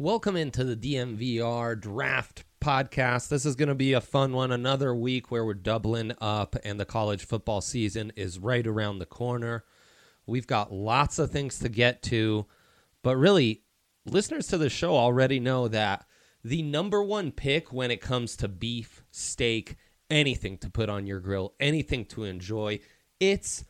Welcome into the DMVR Draft Podcast. This is going to be a fun one. Another week where we're doubling up, and the college football season is right around the corner. We've got lots of things to get to, but really, listeners to the show already know that the number one pick when it comes to beef, steak, anything to put on your grill, anything to enjoy, it's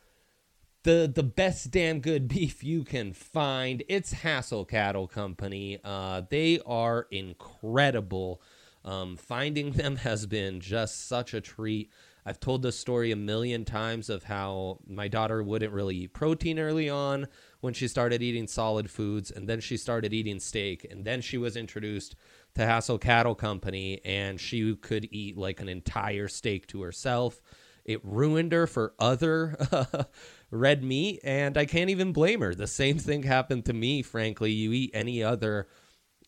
the the best damn good beef you can find. It's Hassel Cattle Company. Uh, they are incredible. Um, finding them has been just such a treat. I've told this story a million times of how my daughter wouldn't really eat protein early on when she started eating solid foods, and then she started eating steak, and then she was introduced to Hassel Cattle Company, and she could eat like an entire steak to herself. It ruined her for other red meat, and I can't even blame her. The same thing happened to me, frankly. You eat any other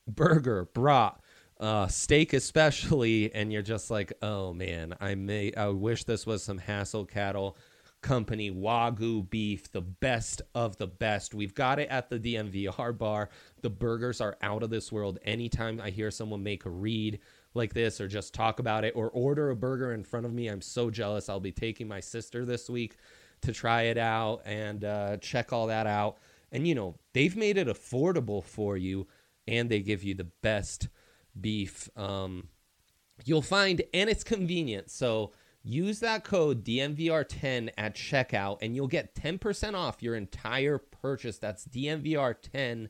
burger, brat, uh, steak especially, and you're just like, oh man, I may, I wish this was some Hassel Cattle Company Wagyu beef, the best of the best. We've got it at the DMVR bar. The burgers are out of this world. Anytime I hear someone make a read like this or just talk about it or order a burger in front of me, I'm so jealous. I'll be taking my sister this week to try it out and uh, check all that out. And you know, they've made it affordable for you and they give you the best beef um, you'll find, and it's convenient. So use that code DMVR10 at checkout and you'll get 10% off your entire purchase. That's DMVR10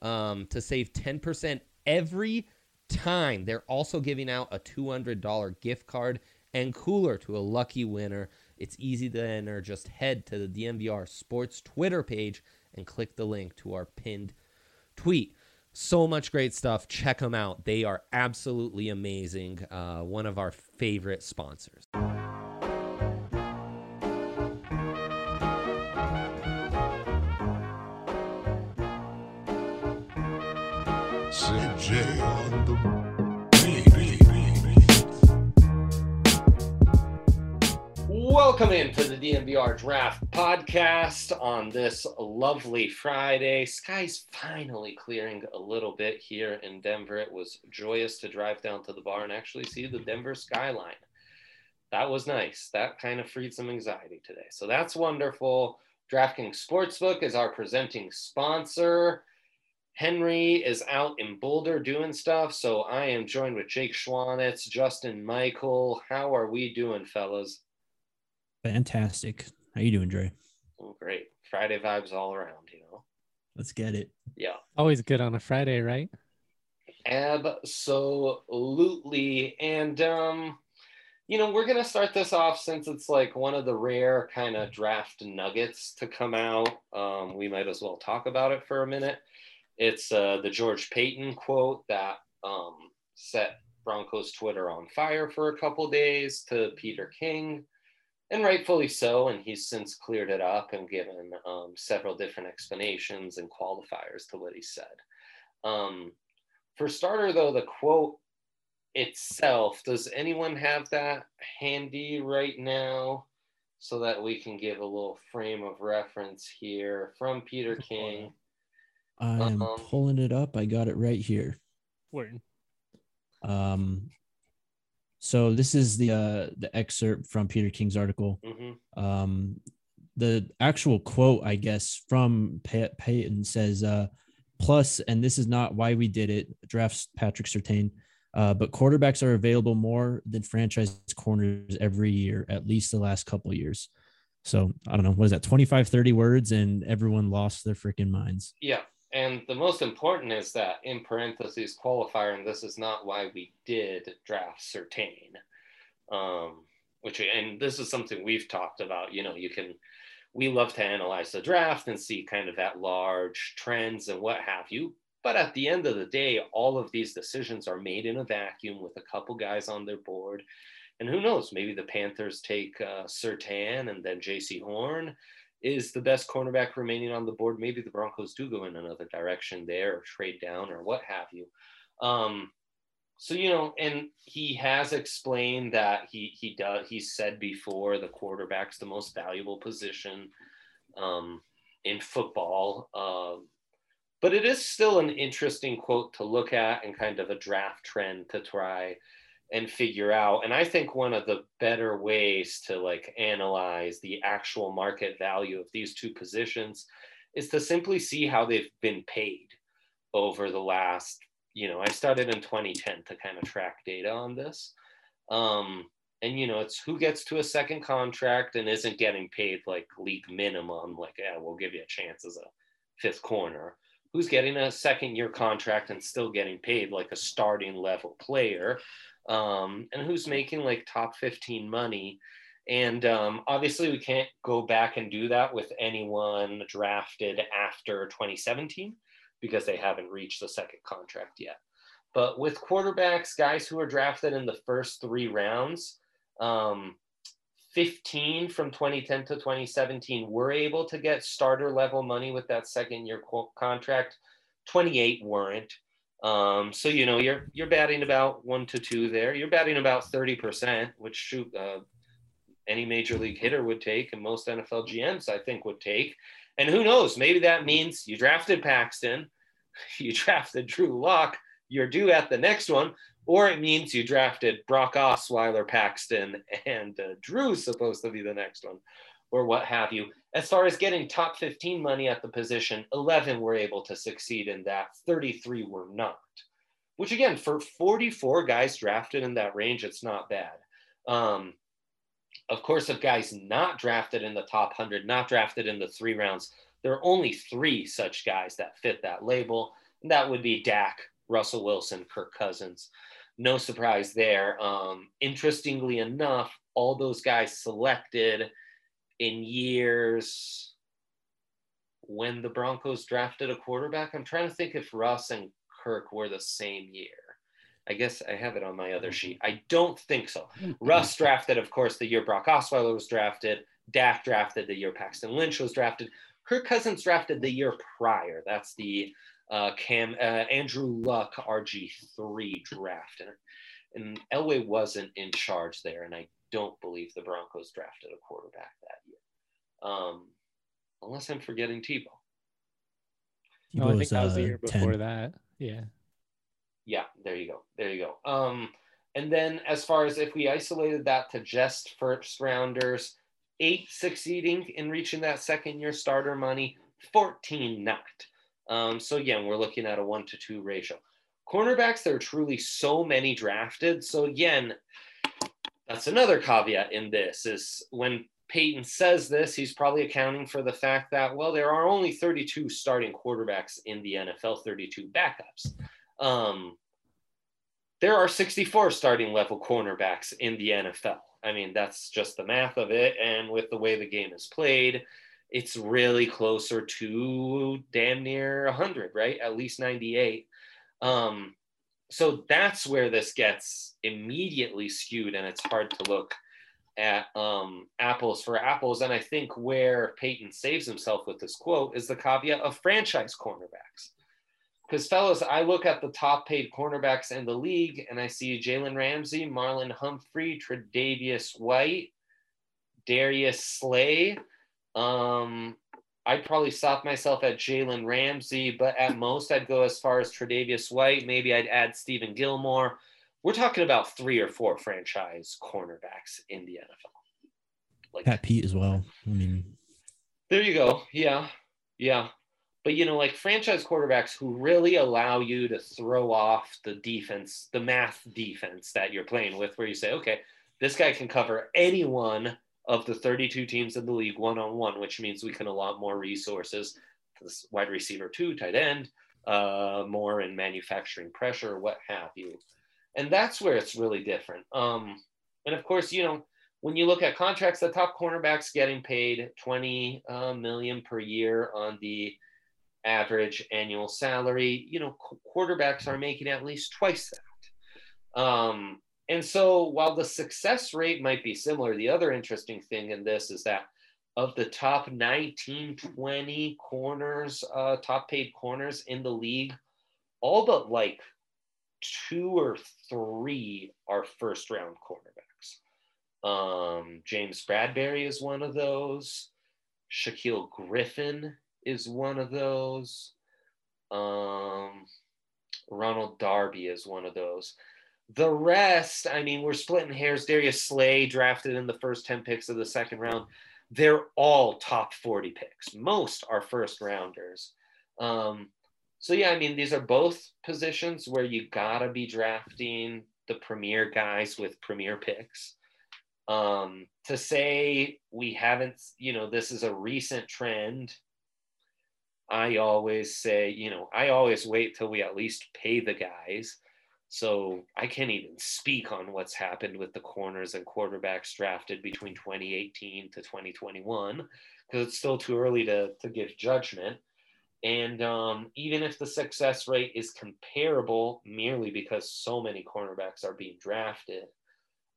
um, to save 10% every time. They're also giving out a $200 gift card and cooler to a lucky winner. It's easy to enter. Just head to the DMVR Sports Twitter page and click the link to our pinned tweet. So much great stuff. Check them out. They are absolutely amazing. Uh, one of our favorite sponsors. Welcome into the DMVR Draft Podcast on this lovely Friday. Sky's finally clearing a little bit here in Denver. It was joyous to drive down to the bar and actually see the Denver skyline. That was nice. That kind of freed some anxiety today. So that's wonderful. DraftKings Sportsbook is our presenting sponsor. Henry is out in Boulder doing stuff. So I am joined with Jake Schwanitz, Justin Michael. How are we doing, fellas? Fantastic. How you doing, Dre? Oh, great. Friday vibes all around, you know? Let's get it. Yeah. Always good on a Friday, right? Absolutely. And, um, you know, we're going to start this off since it's like one of the rare kind of draft nuggets to come out. Um, we might as well talk about it for a minute. It's uh, the George Paton quote that um, set Broncos Twitter on fire for a couple days to Peter King and rightfully so. And he's since cleared it up and given um, several different explanations and qualifiers to what he said. Um, for starter, though, the quote itself, does anyone have that handy right now so that we can give a little frame of reference here from Peter King? I'm Um, pulling it up. I got it right here. Word. Um, so this is the uh, the excerpt from Peter King's article. Mhm. Um, the actual quote, I guess, from Pay- Paton says, uh, "Plus, and this is not why we did it." Drafts Patrick Surtain, uh, but quarterbacks are available more than franchise corners every year, at least the last couple years. So I don't know what is that 25, 30 words, and everyone lost their freaking minds. Yeah. And the most important is that in parentheses qualifier, and this is not why we did draft Surtain, um, which, and this is something we've talked about. You know, you can, we love to analyze the draft and see kind of at large trends and what have you. But at the end of the day, all of these decisions are made in a vacuum with a couple guys on their board. And who knows, maybe the Panthers take uh, Surtain and then Jaycee Horn is the best cornerback remaining on the board. Maybe the Broncos do go in another direction there or trade down or what have you. Um, so you know, and he has explained that he he does. He said before the quarterback's the most valuable position um, in football. Um, but it is still an interesting quote to look at and kind of a draft trend to try and figure out. And I think one of the better ways to like analyze the actual market value of these two positions is to simply see how they've been paid over the last, you know, I started in 2010 to kind of track data on this. Um, and you know, it's who gets to a second contract and isn't getting paid like league minimum, like, yeah, we'll give you a chance as a fifth corner. Who's getting a second year contract and still getting paid like a starting level player, um, and who's making like top 15 money. And um, obviously, we can't go back and do that with anyone drafted after 2017 because they haven't reached the second contract yet. But with quarterbacks, guys who are drafted in the first three rounds, um, 15 from 2010 to 2017 were able to get starter level money with that second year contract. 28 weren't. Um, so you know you're you're batting about one to two there. You're batting about 30 percent, which shoot uh, any major league hitter would take, and most NFL GMs I think would take. And who knows? Maybe that means you drafted Paxton, you drafted Drew Lock, you're due at the next one, or it means you drafted Brock Osweiler, Paxton, and uh, Drew's supposed to be the next one, or what have you. As far as getting top 15 money at the position, 11 were able to succeed in that, 33 were not. Which again, for 44 guys drafted in that range, it's not bad. Um, of course, of guys not drafted in the top 100, not drafted in the three rounds, there are only three such guys that fit that label. And that would be Dak, Russell Wilson, Kirk Cousins. No surprise there. Um, interestingly enough, all those guys selected in years when the Broncos drafted a quarterback. I'm trying to think if Russ and Kirk were the same year. I guess I have it on my other sheet. I don't think so. Russ drafted, of course, the year Brock Osweiler was drafted. Dak drafted the year Paxton Lynch was drafted. Kirk Cousins drafted the year prior. That's the uh, Cam uh, Andrew Luck RG3 draft, and, and Elway wasn't in charge there, and I don't believe the Broncos drafted a quarterback that year, um, unless I'm forgetting Tebow. No, I think that was the uh, year before 10. that. Yeah. Yeah, there you go. There you go. Um, and then as far as if we isolated that to just first rounders, eight succeeding in reaching that second year starter money, 14 not. Um, so again, we're looking at a one to two ratio. Cornerbacks, there are truly so many drafted. So again, that's another caveat in this is when Paton says this, he's probably accounting for the fact that, well, there are only 32 starting quarterbacks in the NFL, 32 backups. Um, there are 64 starting level cornerbacks in the NFL. I mean, that's just the math of it. And with the way the game is played, it's really closer to damn near 100, right? At least 98. Um, so that's where this gets immediately skewed, and it's hard to look at um, apples for apples. And I think where Paton saves himself with this quote is the caveat of franchise cornerbacks. Because, fellas, I look at the top paid cornerbacks in the league and I see Jalen Ramsey, Marlon Humphrey, Tre'Davious White, Darius Slay, um, I'd probably stop myself at Jalen Ramsey, but at most I'd go as far as Tre'Davious White. Maybe I'd add Stephon Gilmore. We're talking about three or four franchise cornerbacks in the NFL. Like Pat Pete as well. I mean, there you go. Yeah, yeah. But you know, like franchise quarterbacks who really allow you to throw off the defense, the math defense that you're playing with, where you say, okay, this guy can cover anyone of the 32 teams in the league one on one, which means we can allot more resources to this wide receiver, two, tight end, uh, more in manufacturing pressure, what have you. And that's where it's really different. Um, and of course, you know, when you look at contracts, the top cornerbacks getting paid 20 uh, million per year on the average annual salary. You know, quarterbacks are making at least twice that. Um, and so while the success rate might be similar, the other interesting thing in this is that of the top 19, 20 corners, uh, top paid corners in the league, all but like two or three are first round cornerbacks. Um, James Bradberry is one of those. Shaquill Griffin is one of those. Um, Ronald Darby is one of those. The rest, I mean, we're splitting hairs. Darius Slay drafted in the first 10 picks of the second round. They're all top 40 picks. Most are first rounders. Um, so, yeah, I mean, these are both positions where you got to be drafting the premier guys with premier picks. Um, to say we haven't, you know, this is a recent trend I always say, you know, I always wait till we at least pay the guys. So I can't even speak on what's happened with the corners and quarterbacks drafted between 2018 to 2021 because it's still too early to, to give judgment. And um, even if the success rate is comparable merely because so many cornerbacks are being drafted,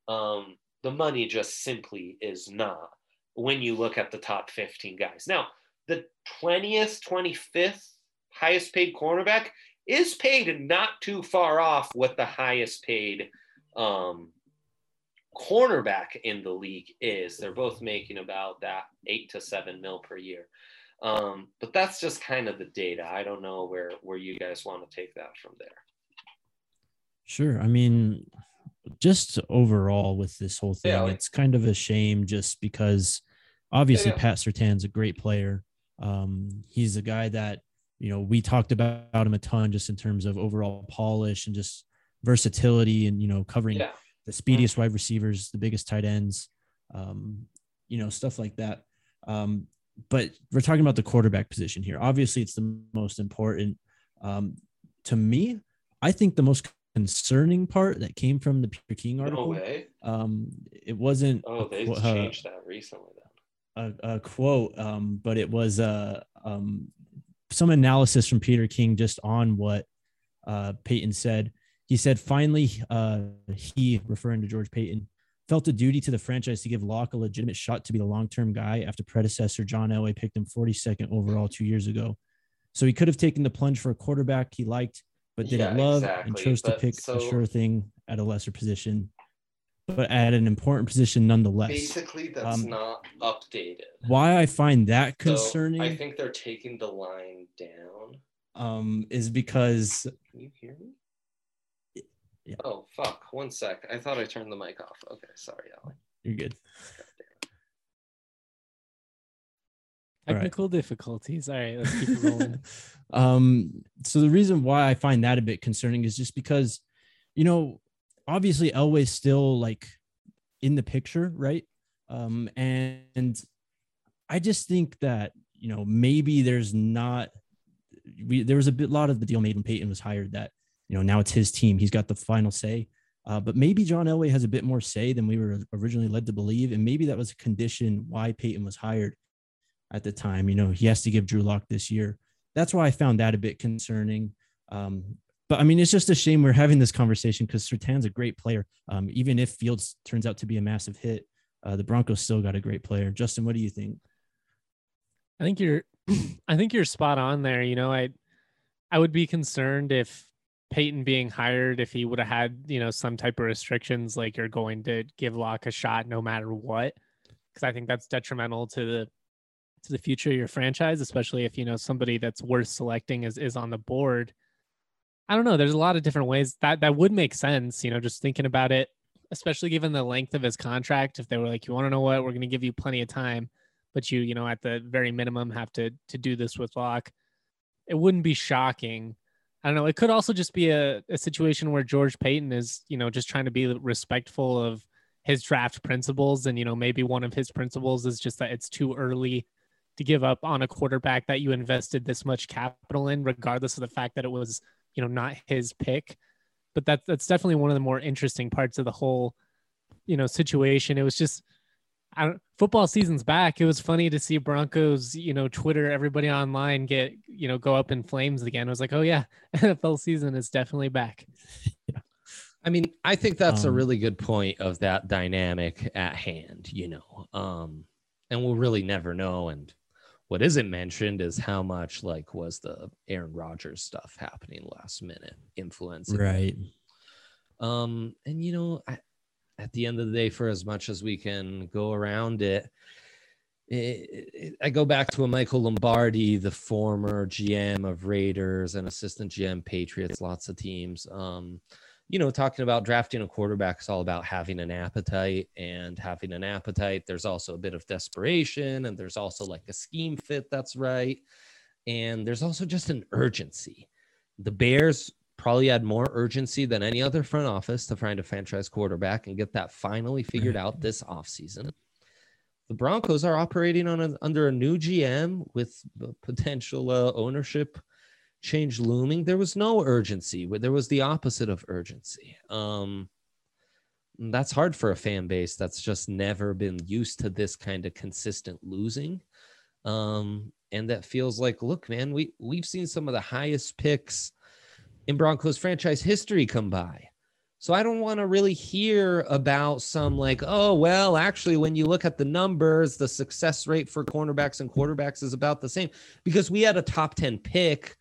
um, the money just simply is not when you look at the top 15 guys. Now, the 20th, 25th highest paid cornerback is paid not too far off what the highest paid um, cornerback in the league is. They're both making about that eight to seven mil per year. Um, but that's just kind of the data. I don't know where where you guys want to take that from there. Sure. I mean, just overall with this whole thing, yeah, it's kind of a shame just because obviously yeah, yeah. Pat Surtain's a great player. Um, he's a guy that, you know, we talked about him a ton just in terms of overall polish and just versatility and, you know, covering yeah. the speediest wide receivers, the biggest tight ends, um, you know, stuff like that. Um, but we're talking about the quarterback position here. Obviously, it's the most important. Um, to me, I think the most concerning part that came from the Peter King article. No way. Um, it wasn't. Oh, they uh, changed that recently a, a quote, um, but it was uh, um, some analysis from Peter King just on what uh, Paton said. He said, finally, uh, he, referring to George Paton, felt a duty to the franchise to give Lock a legitimate shot to be the long term guy after predecessor John Elway picked him 42nd overall two years ago. So he could have taken the plunge for a quarterback he liked, but didn't yeah, love exactly. and chose but to pick so, a sure thing at a lesser position but at an important position nonetheless. Basically, that's um, not updated. Why I find that concerning. So I think they're taking the line down. Um, is because. Can you hear me? Yeah. Oh fuck! One sec. I thought I turned the mic off. Okay, sorry, Alec. You're good. Technical right. difficulties. All right, let's keep rolling. um, so the reason why I find that a bit concerning is just because, you know, obviously Elway's still like in the picture, right? Um, and, I just think that you know maybe there's not we there was a bit lot of the deal made when Paton was hired that you know now it's his team, he's got the final say. Uh, but maybe John Elway has a bit more say than we were originally led to believe, and maybe that was a condition why Paton was hired at the time. You know, he has to give Drew Lock this year. That's why I found that a bit concerning. Um, but I mean, it's just a shame we're having this conversation because Surtain's a great player. Um, even if Fields turns out to be a massive hit, uh, the Broncos still got a great player. Justin, what do you think? I think you're, I think you're spot on there. You know, I, I would be concerned if Paton being hired, if he would have had, you know, some type of restrictions, like you're going to give Lock a shot no matter what, because I think that's detrimental to the, to the future of your franchise, especially if you know somebody that's worth selecting is is on the board I don't know. There's a lot of different ways that that would make sense. You know, just thinking about it, especially given the length of his contract. If they were like, you want to know what, we're going to give you plenty of time, but you, you know, at the very minimum, have to to do this with Lock. It wouldn't be shocking. I don't know. It could also just be a, a situation where George Paton is, you know, just trying to be respectful of his draft principles, and you know, maybe one of his principles is just that it's too early to give up on a quarterback that you invested this much capital in, regardless of the fact that it was you know not his pick. But that that's definitely one of the more interesting parts of the whole you know situation. It was just I don't, football season's back. It was funny to see broncos you know twitter everybody online get you know go up in flames again. I was like oh yeah nfl season is definitely back. Yeah. i mean i think that's um, a really good point of that dynamic at hand you know um and we'll really never know. And what isn't mentioned is how much like was the Aaron Rodgers stuff happening last minute influencing right. Um, and you know, I, at the end of the day, for as much as we can go around it, it, it, I go back to a Michael Lombardi, the former GM of Raiders and assistant GM Patriots, lots of teams. Um, you know, talking about drafting a quarterback is all about having an appetite and having an appetite. There's also a bit of desperation, and there's also like a scheme fit that's right. And there's also just an urgency. The Bears probably had more urgency than any other front office to find a franchise quarterback and get that finally figured out this offseason. The Broncos are operating on a, under a new GM with potential uh, ownership change looming. There was no urgency, there was the opposite of urgency. Um, that's hard for a fan base that's just never been used to this kind of consistent losing. Um, and that feels like, look, man, we we've seen some of the highest picks in Broncos franchise history come by. So I don't want to really hear about some like, oh, well, actually, when you look at the numbers, the success rate for cornerbacks and quarterbacks is about the same because we had a top 10 pick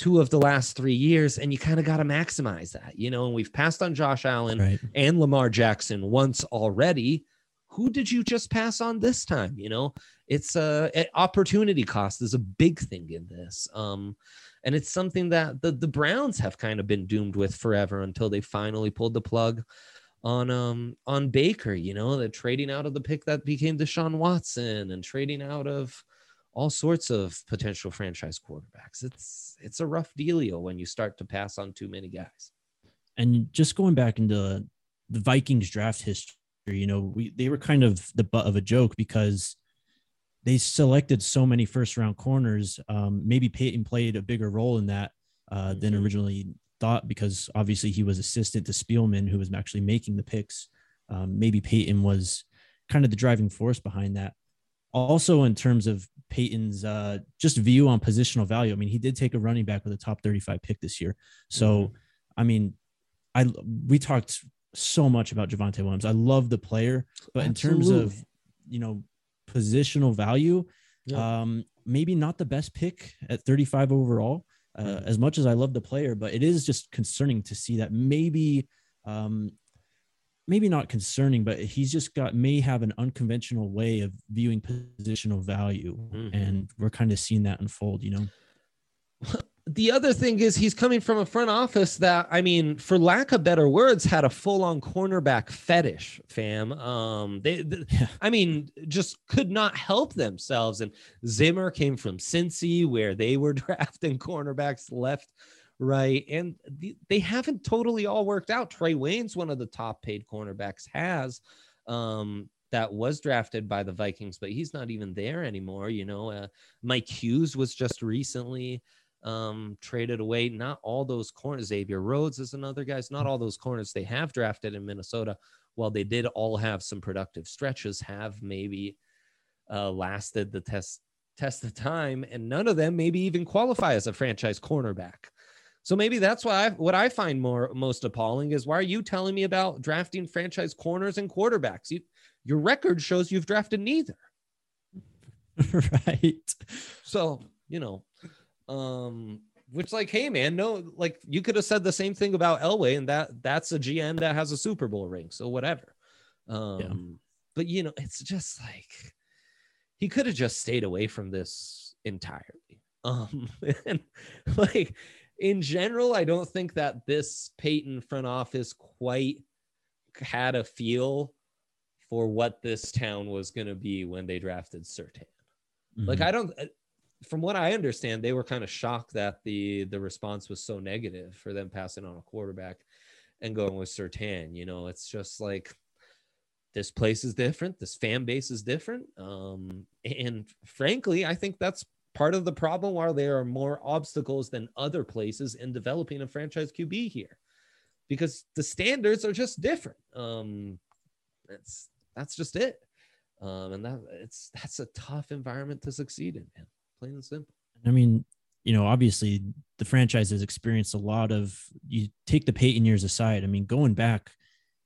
two of the last three years, and you kind of got to maximize that, you know. And we've passed on Josh Allen right. and Lamar Jackson once already. Who did you just pass on this time? You know, it's a uh, opportunity cost is a big thing in this. Um, and it's something that the, the Browns have kind of been doomed with forever until they finally pulled the plug on um on Baker, you know, the trading out of the pick that became Deshaun Watson and trading out of all sorts of potential franchise quarterbacks. It's it's a rough dealio when you start to pass on too many guys. And just going back into the Vikings draft history, you know, we they were kind of the butt of a joke because they selected so many first round corners. Um, maybe Paton played a bigger role in that uh, than mm-hmm. originally thought because obviously he was assistant to Spielman, who was actually making the picks. Um, maybe Paton was kind of the driving force behind that. Also, in terms of Paton's uh, just view on positional value, I mean, he did take a running back with a top 35 pick this year. So, mm-hmm. I mean, I we talked so much about Javonte Williams. I love the player, but Absolutely. in terms of you know positional value. Yeah. Um, maybe not the best pick at 35 overall, uh, mm-hmm. as much as I love the player, but it is just concerning to see that maybe, um, maybe not concerning, but he's just got may have an unconventional way of viewing positional value, mm-hmm. and we're kind of seeing that unfold. You know. the other thing is he's coming from a front office that I mean, for lack of better words, had a full-on cornerback fetish, fam. Um, they, they yeah. I mean, just could not help themselves. And Zimmer came from Cincy, where they were drafting cornerbacks left, right, and the, they haven't totally all worked out. Trae Waynes, one of the top-paid cornerbacks, has. Um, that was drafted by the Vikings, but he's not even there anymore. You know, uh, Mike Hughes was just recently um, traded away. Not all those corners. Xavier Rhodes is another guy's. Not all those corners they have drafted in Minnesota. While they did all have some productive stretches, have maybe uh, lasted the test test of time, and none of them maybe even qualify as a franchise cornerback. So maybe that's why I, what I find more most appalling is why are you telling me about drafting franchise corners and quarterbacks? You, your record shows you've drafted neither. right. So you know, um, which like, hey man, no, like you could have said the same thing about Elway, and that that's a GM that has a Super Bowl ring, so whatever. Um, yeah. but you know, it's just like he could have just stayed away from this entirely. Um, and like in general, I don't think that this Paton front office quite had a feel for what this town was going to be when they drafted Surtain. Mm-hmm. Like I don't from what I understand, they were kind of shocked that the the response was so negative for them passing on a quarterback and going with Surtain. You know, it's just like this place is different, this fan base is different, um, and frankly, I think that's part of the problem. While there are more obstacles than other places in developing a franchise QB here, because the standards are just different. Um, that's that's just it. Um, and that it's that's a tough environment to succeed in, man plain and simple. I mean, you know, obviously the franchise has experienced a lot of you take the Peyton years aside. I mean, going back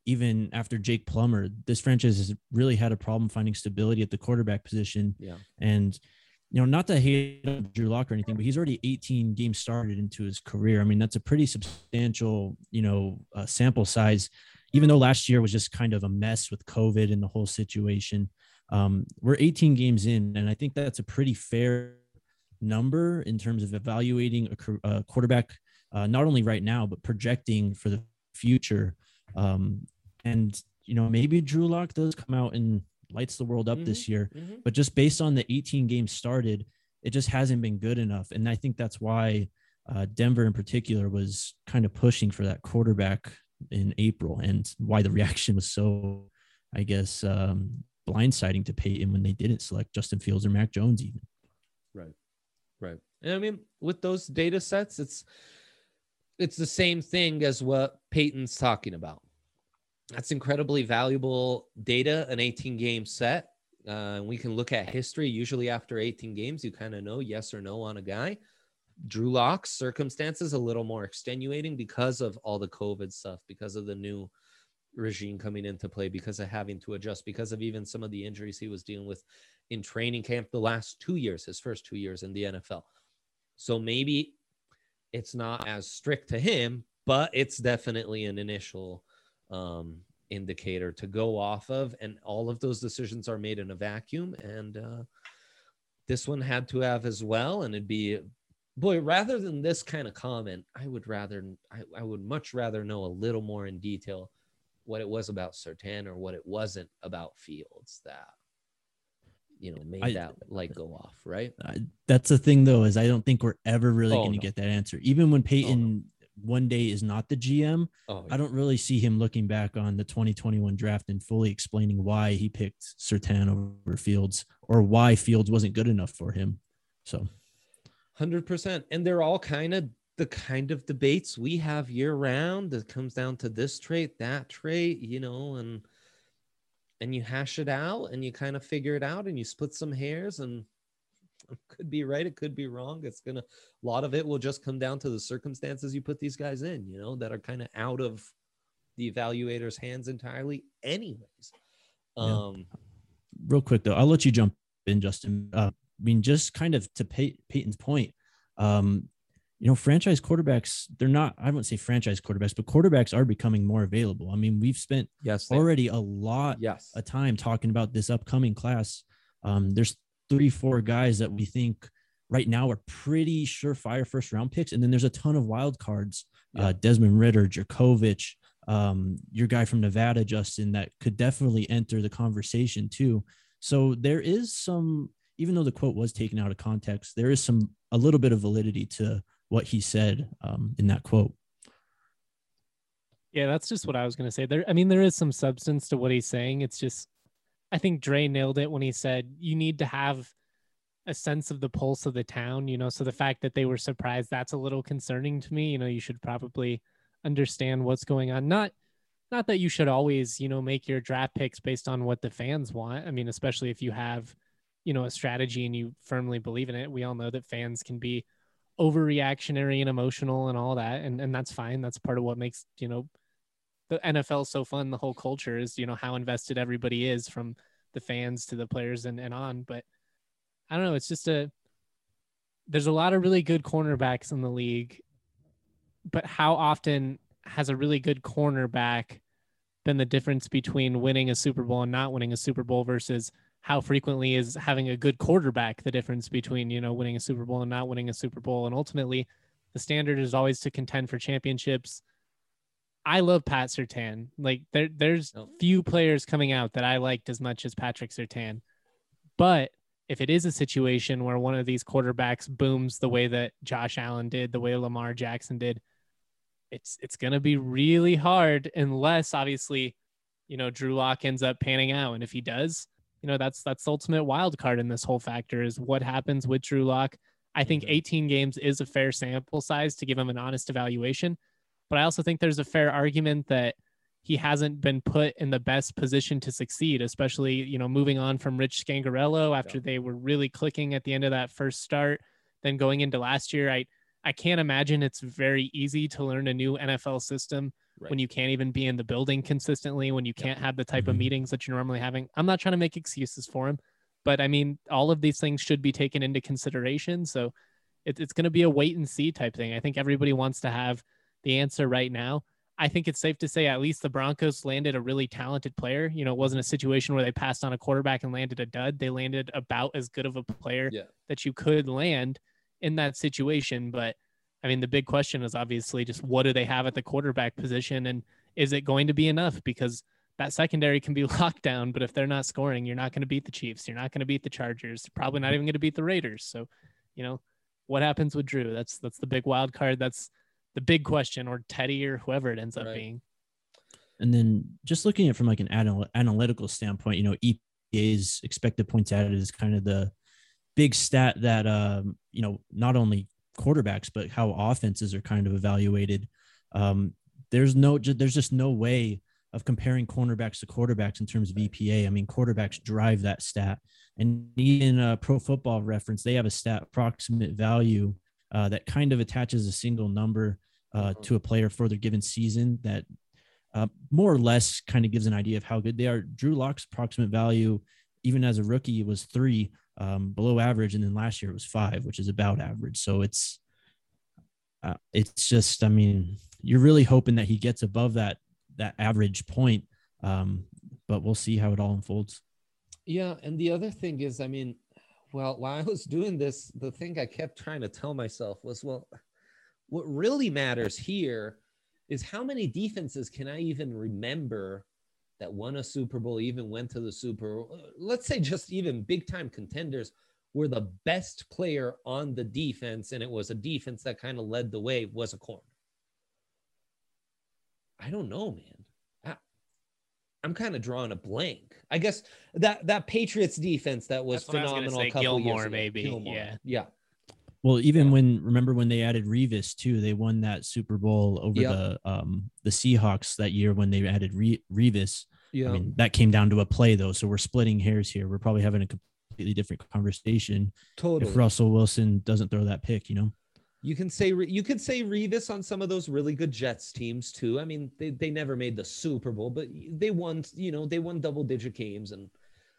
even after Jake Plummer, this franchise has really had a problem finding stability at the quarterback position. Yeah. And you know, not to hate Drew Lock or anything, but he's already 18 games started into his career. I mean, that's a pretty substantial, you know, uh, sample size. Even though last year was just kind of a mess with COVID and the whole situation, Um, we're 18 games in, and I think that's a pretty fair number in terms of evaluating a, a quarterback, uh, not only right now, but projecting for the future. Um, and, you know, maybe Drew Lock does come out and lights the world up mm-hmm. this year, mm-hmm. but just based on the 18 games started, it just hasn't been good enough. And I think that's why uh, Denver in particular was kind of pushing for that quarterback in April and why the reaction was so, I guess, um, blindsiding to Paton when they didn't select Justin Fields or Mac Jones even. Right. Right. And I mean, with those data sets, it's it's the same thing as what Paton's talking about. That's incredibly valuable data, an 18 game set. Uh, we can look at history. Usually, after 18 games, you kind of know yes or no on a guy. Drew Lock's circumstances a little more extenuating because of all the COVID stuff, because of the new regime coming into play, because of having to adjust, because of even some of the injuries he was dealing with in training camp the last two years, his first two years in the NFL. So maybe it's not as strict to him, but it's definitely an initial um, indicator to go off of. And all of those decisions are made in a vacuum. And uh, this one had to have as well. And it'd be boy, rather than this kind of comment, I would rather, I, I would much rather know a little more in detail what it was about Surtain or what it wasn't about Fields that, you know, made I, that like go off, right? that's the thing though, is I don't think we're ever really oh, going to no. get that answer. Even when Paton oh, no. One day is not the GM, oh, yeah. I don't really see him looking back on the 2021 draft and fully explaining why he picked Surtain over Fields or why Fields wasn't good enough for him. So 100% and they're all kind of the kind of debates we have year round that comes down to this trait that trait you know and and you hash it out and you kind of figure it out and you split some hairs and could be right it could be wrong it's gonna a lot of it will just come down to the circumstances you put these guys in you know that are kind of out of the evaluator's hands entirely anyways um yeah. real quick though i'll let you jump in justin uh, I mean, just kind of to Pey- Paton's point, um, you know, franchise quarterbacks, they're not, I wouldn't say franchise quarterbacks, but quarterbacks are becoming more available. I mean, we've spent yes already a lot yes. of time talking about this upcoming class. Um, there's three, four guys that we think right now are pretty surefire first round picks. And then there's a ton of wild cards, yeah. uh, Desmond Ridder, Jurkovec, um, your guy from Nevada, Justin, that could definitely enter the conversation too. So there is some even though the quote was taken out of context, there is some a little bit of validity to what he said um, in that quote. Yeah, that's just what I was going to say. There, I mean, there is some substance to what he's saying. It's just, I think Dre nailed it when he said you need to have a sense of the pulse of the town. You know, so the fact that they were surprised that's a little concerning to me. You know, you should probably understand what's going on. Not, not that you should always, you know, make your draft picks based on what the fans want. I mean, especially if you have you know a strategy and you firmly believe in it we all know that fans can be overreactionary and emotional and all that and and that's fine that's part of what makes you know the NFL is so fun the whole culture is you know how invested everybody is from the fans to the players and, and on. But I don't know it's just a there's a lot of really good cornerbacks in the league but how often has a really good cornerback been the difference between winning a Super Bowl and not winning a Super Bowl versus how frequently is having a good quarterback the difference between you know winning a super bowl and not winning a super bowl? And ultimately the standard is always to contend for championships i love pat Surtain. like there there's oh. few players coming out that i liked as much as patrick Surtain. but if it is a situation where one of these quarterbacks booms the way that josh allen did the way lamar jackson did it's it's going to be really hard unless obviously you know drew lock ends up panning out and if he does you know that's that's the ultimate wild card in this whole factor is what happens with Drew Lock. I think 18 games is a fair sample size to give him an honest evaluation, but I also think there's a fair argument that he hasn't been put in the best position to succeed, especially you know moving on from Rich Scangarello after yeah. they were really clicking at the end of that first start, then going into last year. I I can't imagine it's very easy to learn a new NFL system right. when you can't even be in the building consistently, when you can't have the type mm-hmm. of meetings that you're normally having. I'm not trying to make excuses for him, but I mean, all of these things should be taken into consideration. So it, it's going to be a wait and see type thing. I think everybody wants to have the answer right now. I think it's safe to say at least the Broncos landed a really talented player. You know, it wasn't a situation where they passed on a quarterback and landed a dud. They landed about as good of a player Yeah. that you could land in that situation. But I mean, the big question is obviously just what do they have at the quarterback position and is it going to be enough? Because that secondary can be locked down, but if they're not scoring, you're not going to beat the Chiefs. You're not going to beat the Chargers. Probably not mm-hmm. even going to beat the Raiders. So, you know, what happens with Drew? That's that's the big wild card. That's the big question, or Teddy, or whoever it ends up being. And then just looking at it from like an anal- analytical standpoint, you know, EPA's expected points added is kind of the big stat that um, you know, not only quarterbacks but how offenses are kind of evaluated. Um, there's no ju- there's just no way of comparing cornerbacks to quarterbacks in terms of EPA. I mean, quarterbacks drive that stat. And even uh, Pro Football Reference, they have a stat approximate value uh, that kind of attaches a single number uh, Mhm. to a player for their given season that uh, more or less kind of gives an idea of how good they are. Drew Lock's approximate value, even as a rookie, was three, um, below average, and then last year it was five, which is about average. So it's uh, it's just, I mean, you're really hoping that he gets above that that average point, um, but we'll see how it all unfolds. Yeah, and the other thing is, I mean, well, while I was doing this, the thing I kept trying to tell myself was, well, what really matters here is how many defenses can I even remember that won a Super Bowl, even went to the Super Let's say just even big time contenders were the best player on the defense, and it was a defense that kind of led the way, was a corner. I don't know, man. I, I'm kind of drawing a blank. I guess that that Patriots defense that was That's what I was phenomenal. say, a couple years Gilmore, ago. maybe, Gilmore. yeah. yeah. Well, even Yeah. when remember when they added Revis too, they won that Super Bowl over Yep. the um the Seahawks that year when they added Re- Revis. Yeah. I mean, that came down to a play though, so we're splitting hairs here. We're probably having a completely different conversation totally. if Russell Wilson doesn't throw that pick, you know. You can say you could say Revis on some of those really good Jets teams too. I mean, they, they never made the Super Bowl, but they won. You know, they won double digit games and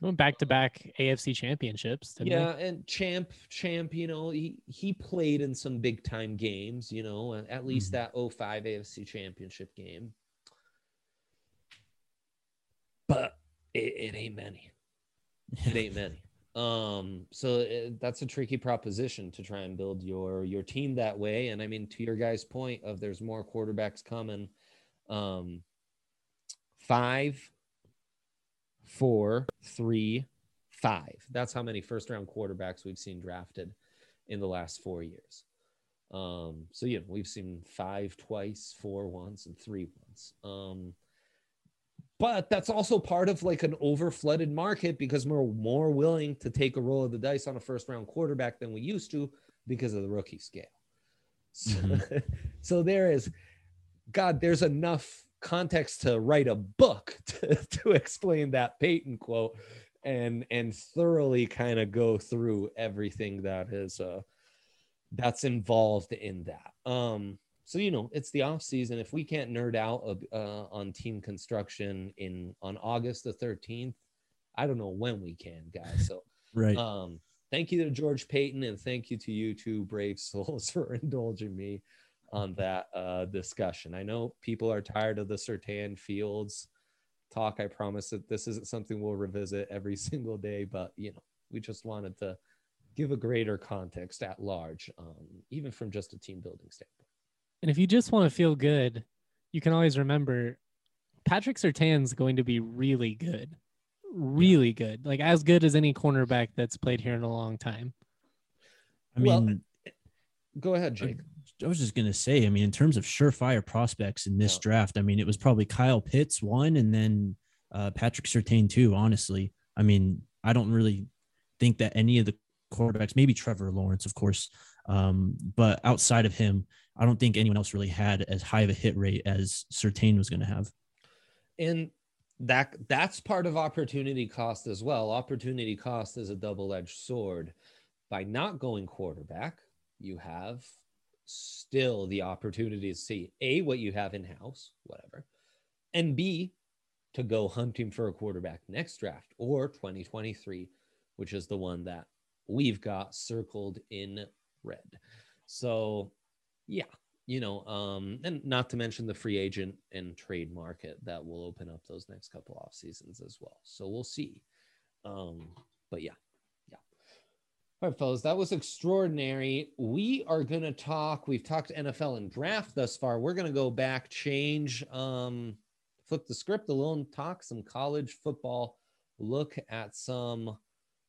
Went back to back AFC championships. Didn't yeah, and Champ Champ. You know, he he played in some big time games. You know, at- least Mhm. that 05 AFC Championship game. But it, it ain't many. it ain't many. Um, so uh, that's a tricky proposition to try and build your your team that way. And I mean, to your guys' point of there's more quarterbacks coming. Um, five, four, three, five. That's how many first round quarterbacks we've seen drafted in the last four years. Um, so yeah, we've seen five twice, four once, and three once. Um, but that's also part of like an over flooded market because we're more willing to take a roll of the dice on a first round quarterback than we used to because of the rookie scale. So, Mhm. so there is, God, there's enough context to write a book to, to explain that Paton quote and and thoroughly kind of go through everything that is uh that's involved in that. Um, so you know, it's the off season. If we can't nerd out uh, on team construction in on August the thirteenth, I don't know when we can, guys. So Right. um, thank you to George Paton and thank you to you two brave souls for indulging me on that uh, discussion. I know people are tired of the Surtain Fields talk. I promise that this isn't something we'll revisit every single day, but you know, we just wanted to give a greater context at large, um, even from just a team building standpoint. And if you just want to feel good, you can always remember Patrick Surtain's going to be really good. Really good. Like as good as any cornerback that's played here in a long time. I well, mean, Go ahead, Jake. I was just gonna say, I mean, in terms of surefire prospects in this Yeah. draft, I mean, it was probably Kyle Pitts one, and then uh, Patrick Surtain two. Honestly, I mean, I don't really think that any of the quarterbacks, maybe Trevor Lawrence, of course, um, but outside of him, I don't think anyone else really had as high of a hit rate as Surtain was going to have. and that that's part of opportunity cost as well. Opportunity cost is a double-edged sword. By not going quarterback you have still the opportunity to see a what you have in house whatever and b to go hunting for a quarterback next draft or 2023 which is the one that we've got circled in red. So yeah you know, um, and not to mention the free agent and trade market that will open up those next couple off seasons as well. So we'll see. Um, but yeah, yeah. All right, fellas, that was extraordinary. We are gonna talk. We've talked NFL and draft thus far. We're gonna go back, change, um, flip the script a little, and talk some college football. Look at some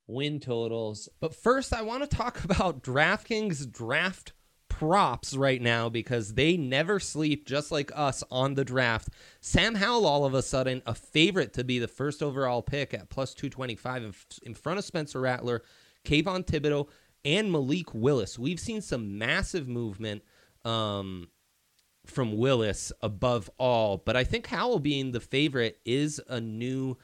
win totals. But first, I want to talk about DraftKings draft props right now because they never sleep, just like us on the draft. Sam Howell, all of a sudden, a favorite to be the first overall pick at plus 225 in, front of Spencer Rattler, Kayvon Thibodeaux, and Malik Willis. We've seen some massive movement um, from Willis above all, but I think Howell being the favorite is a new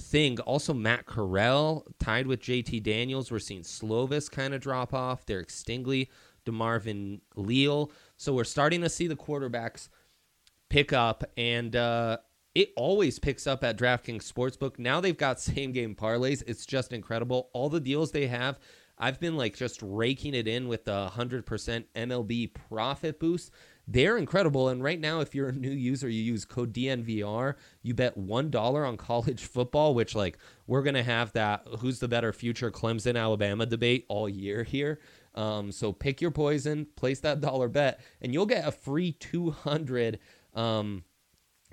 thing. Also, Matt Corral tied with JT Daniels. We're seeing Slovis kind of drop off. Derek Stingley DeMarvin Leal. So we're starting to see the quarterbacks pick up, and uh, it always picks up at DraftKings Sportsbook. Now they've got same game parlays. It's just incredible. All the deals they have. I've been like just raking it in with the 100% MLB profit boost. They're incredible. And right now, if you're a new user, you use code DNVR, you bet $1 on college football, which, like, we're going to have that who's the better future Clemson Alabama debate all year here. Um, so pick your poison, place that dollar bet, and you'll get a free 200 um,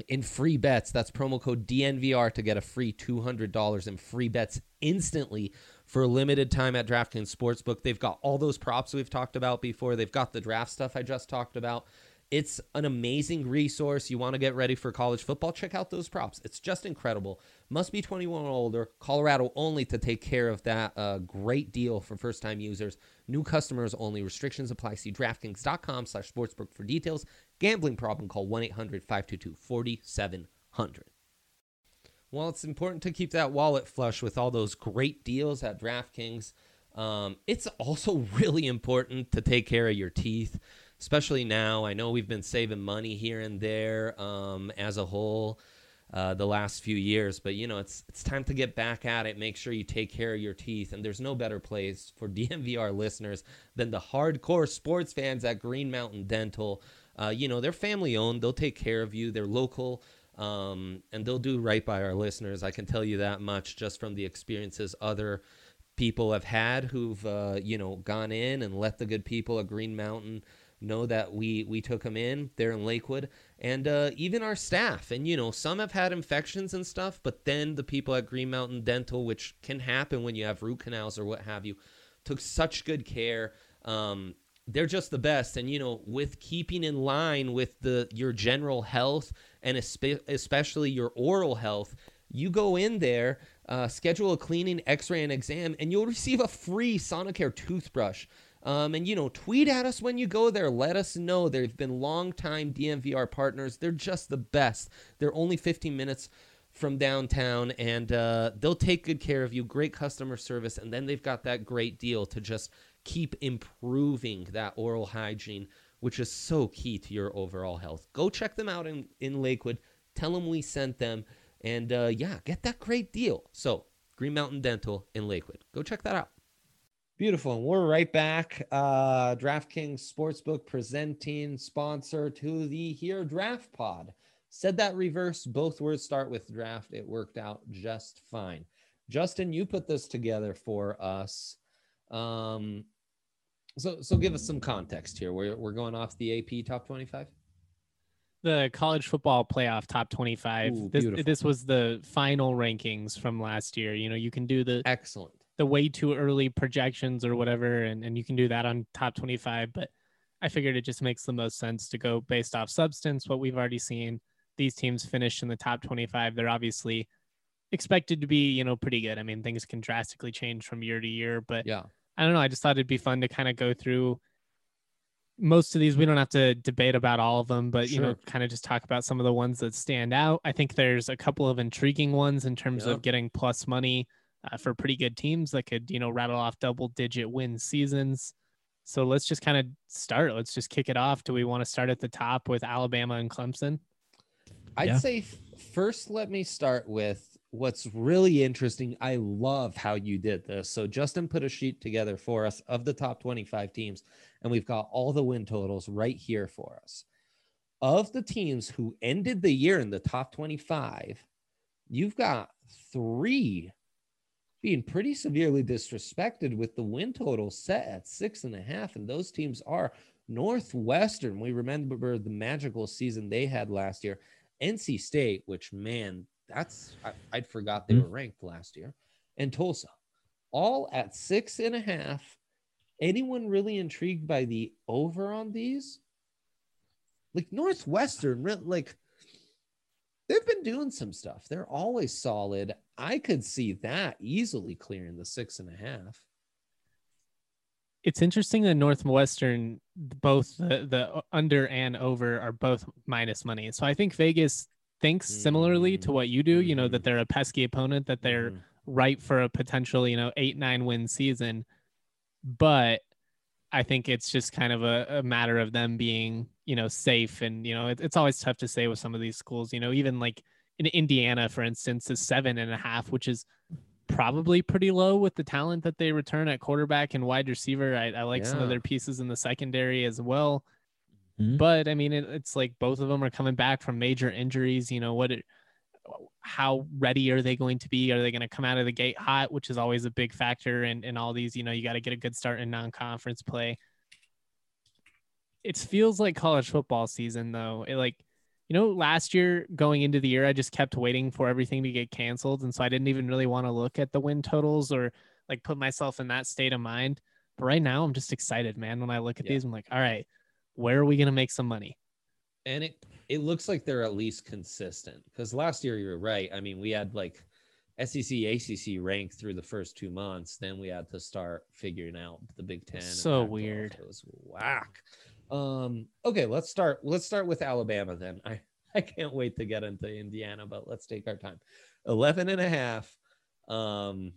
in free bets. That's promo code DNVR to get a free $200 in free bets instantly for a limited time at DraftKings Sportsbook. They've got all those props we've talked about before. They've got the draft stuff I just talked about. It's an amazing resource. You want to get ready for college football? Check out those props. It's just incredible. Must be 21 or older. Colorado only to take care of that uh, great deal for first time users. New customers only. Restrictions apply. See DraftKings.com slash sportsbook for details. Gambling problem, call 1 800 522 4700. Well, it's important to keep that wallet flush with all those great deals at DraftKings. Um, it's also really important to take care of your teeth especially now. I know we've been saving money here and there um, as a whole uh, the last few years, but you know it's it's time to get back at it. Make sure you take care of your teeth, and there's no better place for DNVR listeners than the hardcore sports fans at Green Mountain Dental. Uh, you know they're family owned; they'll take care of you. They're local. Um, and they'll do right by our listeners. I can tell you that much just from the experiences other people have had who've uh, you know gone in and let the good people at Green Mountain know that we we took them in there in Lakewood, and uh, even our staff. And you know, some have had infections and stuff, but then the people at Green Mountain Dental, which can happen when you have root canals or what have you, took such good care. Um, they're just the best, and you know, with keeping in line with the your general health and especially your oral health, you go in there. Uh, schedule a cleaning, X-ray, and exam, and you'll receive a free Sonicare toothbrush. Um, and you know, tweet at us when you go there. Let us know. They've been longtime DNVR partners. They're just the best. They're only 15 minutes from downtown, and uh, they'll take good care of you. Great customer service, and then they've got that great deal to just keep improving that oral hygiene, which is so key to your overall health. Go check them out in in Lakewood. Tell them we sent them, and uh, yeah, get that great deal. So Green Mountain Dental in Lakewood. Go check that out. Beautiful. And we're right back. Uh, DraftKings Sportsbook presenting sponsor to the Here Draft Pod. Said that reverse. Both words start with draft. It worked out just fine. Justin, you put this together for us. Um, so, so give us some context here. We're, we're going off the AP top 25 the college football playoff top 25 Ooh, this, this was the final rankings from last year you know you can do the excellent the way too early projections or whatever, and, and you can do that on top 25. But I figured it just makes the most sense to go based off substance, what we've already seen. These teams finished in the top 25. They're obviously expected to be, you know, pretty good. I mean, things can drastically change from year to year, but yeah, I don't know. I just thought it'd be fun to kind of go through most of these. We don't have to debate about all of them, but sure. you know, kind of just talk about some of the ones that stand out. I think there's a couple of intriguing ones in terms of getting plus money uh, for pretty good teams that could, you know, rattle off double digit win seasons. So let's just kind of start. Let's just kick it off. Do we want to start at the top with Alabama and Clemson? I'd yeah. say first, let me start with what's really interesting. I love how you did this. So Justin put a sheet together for us of the top 25 teams. and we've got all the win totals right here for us. Of the teams who ended the year in the top 25, you've got three being pretty severely disrespected with the win total set at six and a half. And those teams are Northwestern. We remember the magical season they had last year. NC State, which man, that's I, would forgot they mm-hmm. were ranked last year, and Tulsa, all at six and a half. Anyone really intrigued by the over on these? Like Northwestern, like they've been doing some stuff. They're always solid. I could see that easily clearing the six and a half. It's interesting that Northwestern, both the, the under and over are both minus money. So I think Vegas thinks similarly to what you do, you know, that mm-hmm. they're a pesky opponent, that they're mm. ripe for a potential, you know, eight, nine win season. But I think it's just kind of a, a matter of them being, you know, safe. And, you know, it, it's always tough to say with some of these schools, you know, even like in Indiana, for instance, is seven and a half, which is probably pretty low with the talent that they return at quarterback and wide receiver. I, I like yeah. some of their pieces in the secondary as well. Mm-hmm. But I mean, it, it's like both of them are coming back from major injuries. You know, what it, how ready are they going to be? Are they going to come out of the gate hot, which is always a big factor in, in all these, you know, you got to get a good start in non-conference play. It feels like college football season though. It like, you know, last year going into the year, I just kept waiting for everything to get canceled. And so I didn't even really want to look at the win totals or like put myself in that state of mind. But right now I'm just excited, man. When I look at yeah. these, I'm like, all right, where are we going to make some money? And it it looks like they're at least consistent because last year you were right. I mean, we had like SEC, ACC ranked through the first two months. Then we had to start figuring out the Big Ten. So weird. It was whack. Um, okay, let's start. Let's start with Alabama then. I, I can't wait to get into Indiana, but let's take our time. 11 and a half. Um,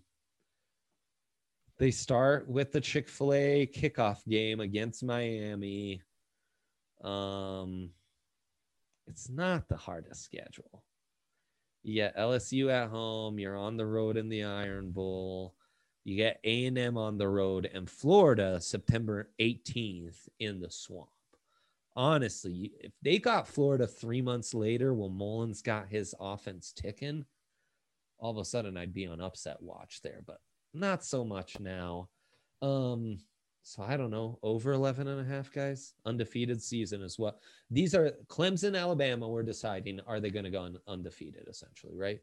they start with the Chick-fil-A kickoff game against Miami. Um, it's not the hardest schedule. You get LSU at home. You're on the road in the Iron Bowl. You get A&M on the road and Florida September 18th in the swamp. Honestly, if they got Florida three months later when Mullen's got his offense ticking, all of a sudden I'd be on upset watch there, but not so much now. Um, so I don't know, over 11 and a half guys, undefeated season as well. These are Clemson, Alabama. We're deciding are they going to go undefeated essentially, right?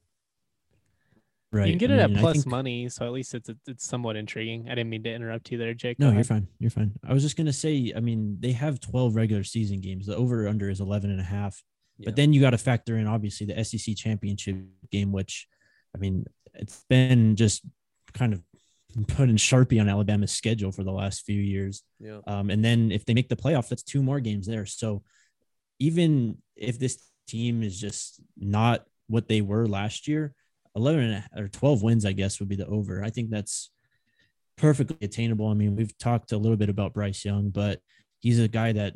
Right. You can get I it mean, at plus think... money, so at least it's it's somewhat intriguing. I didn't mean to interrupt you there, Jake. No, you're fine. You're fine. I was just gonna say, I mean, they have 12 regular season games. The over under is 11 and a half. Yeah. But then you got to factor in obviously the SEC championship game, which, I mean, it's been just kind of putting Sharpie on Alabama's schedule for the last few years. Yeah. Um, and then if they make the playoff, that's two more games there. So even if this team is just not what they were last year, 11 or 12 wins, I guess, would be the over. I think that's perfectly attainable. I mean, we've talked a little bit about Bryce Young, but he's a guy that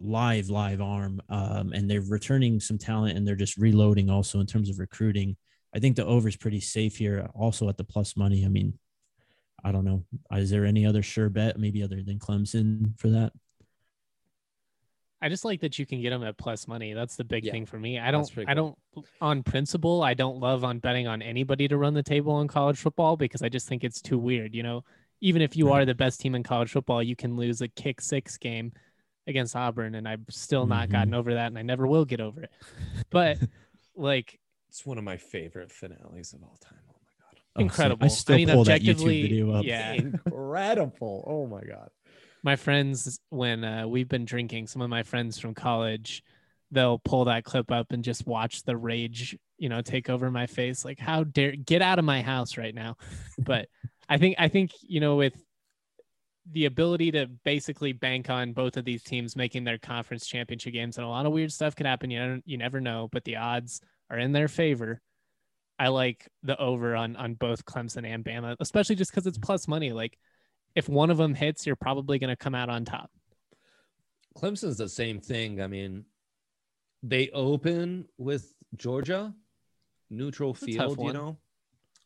live, live arm, um, and they're returning some talent and they're just reloading also in terms of recruiting. I think the over is pretty safe here, also at the plus money. I mean, I don't know. Is there any other sure bet, maybe other than Clemson for that? I just like that you can get them at plus money. That's the big yeah, thing for me. I don't, I don't, on principle, I don't love on betting on anybody to run the table in college football because I just think it's too weird. You know, even if you right. are the best team in college football, you can lose a kick six game against Auburn, and I've still not mm-hmm. gotten over that, and I never will get over it. But like, it's one of my favorite finales of all time. Oh, incredible. I still I mean, pull that YouTube video up. Yeah, incredible. Oh my god. My friends, when uh, we've been drinking, some of my friends from college, they'll pull that clip up and just watch the rage, you know, take over my face. Like, how dare get out of my house right now? But I think I think you know with the ability to basically bank on both of these teams making their conference championship games, and a lot of weird stuff could happen. You know, you never know, but the odds are in their favor. I like the over on on both Clemson and Bama, especially just because it's plus money. Like if one of them hits, you're probably going to come out on top. Clemson's the same thing. I mean, they open with Georgia, neutral field, you know,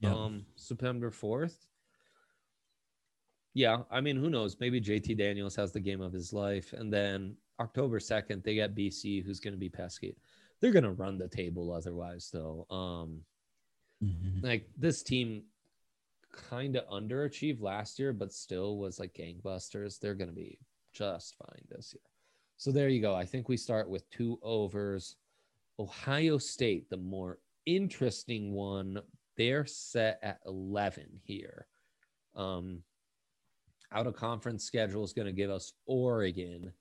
yeah. um, September 4th. Yeah, I mean, who knows? Maybe JT Daniels has the game of his life, and then October second they get BC, who's going to be pesky. They're going to run the table otherwise, though. Um, Mhm. like this team kind of underachieved last year, but still was like gangbusters. They're going to be just fine this year. So there you go. I think we start with two overs. Ohio State, the more interesting one, they're set at 11 here. Um, out of conference schedule is going to give us Oregon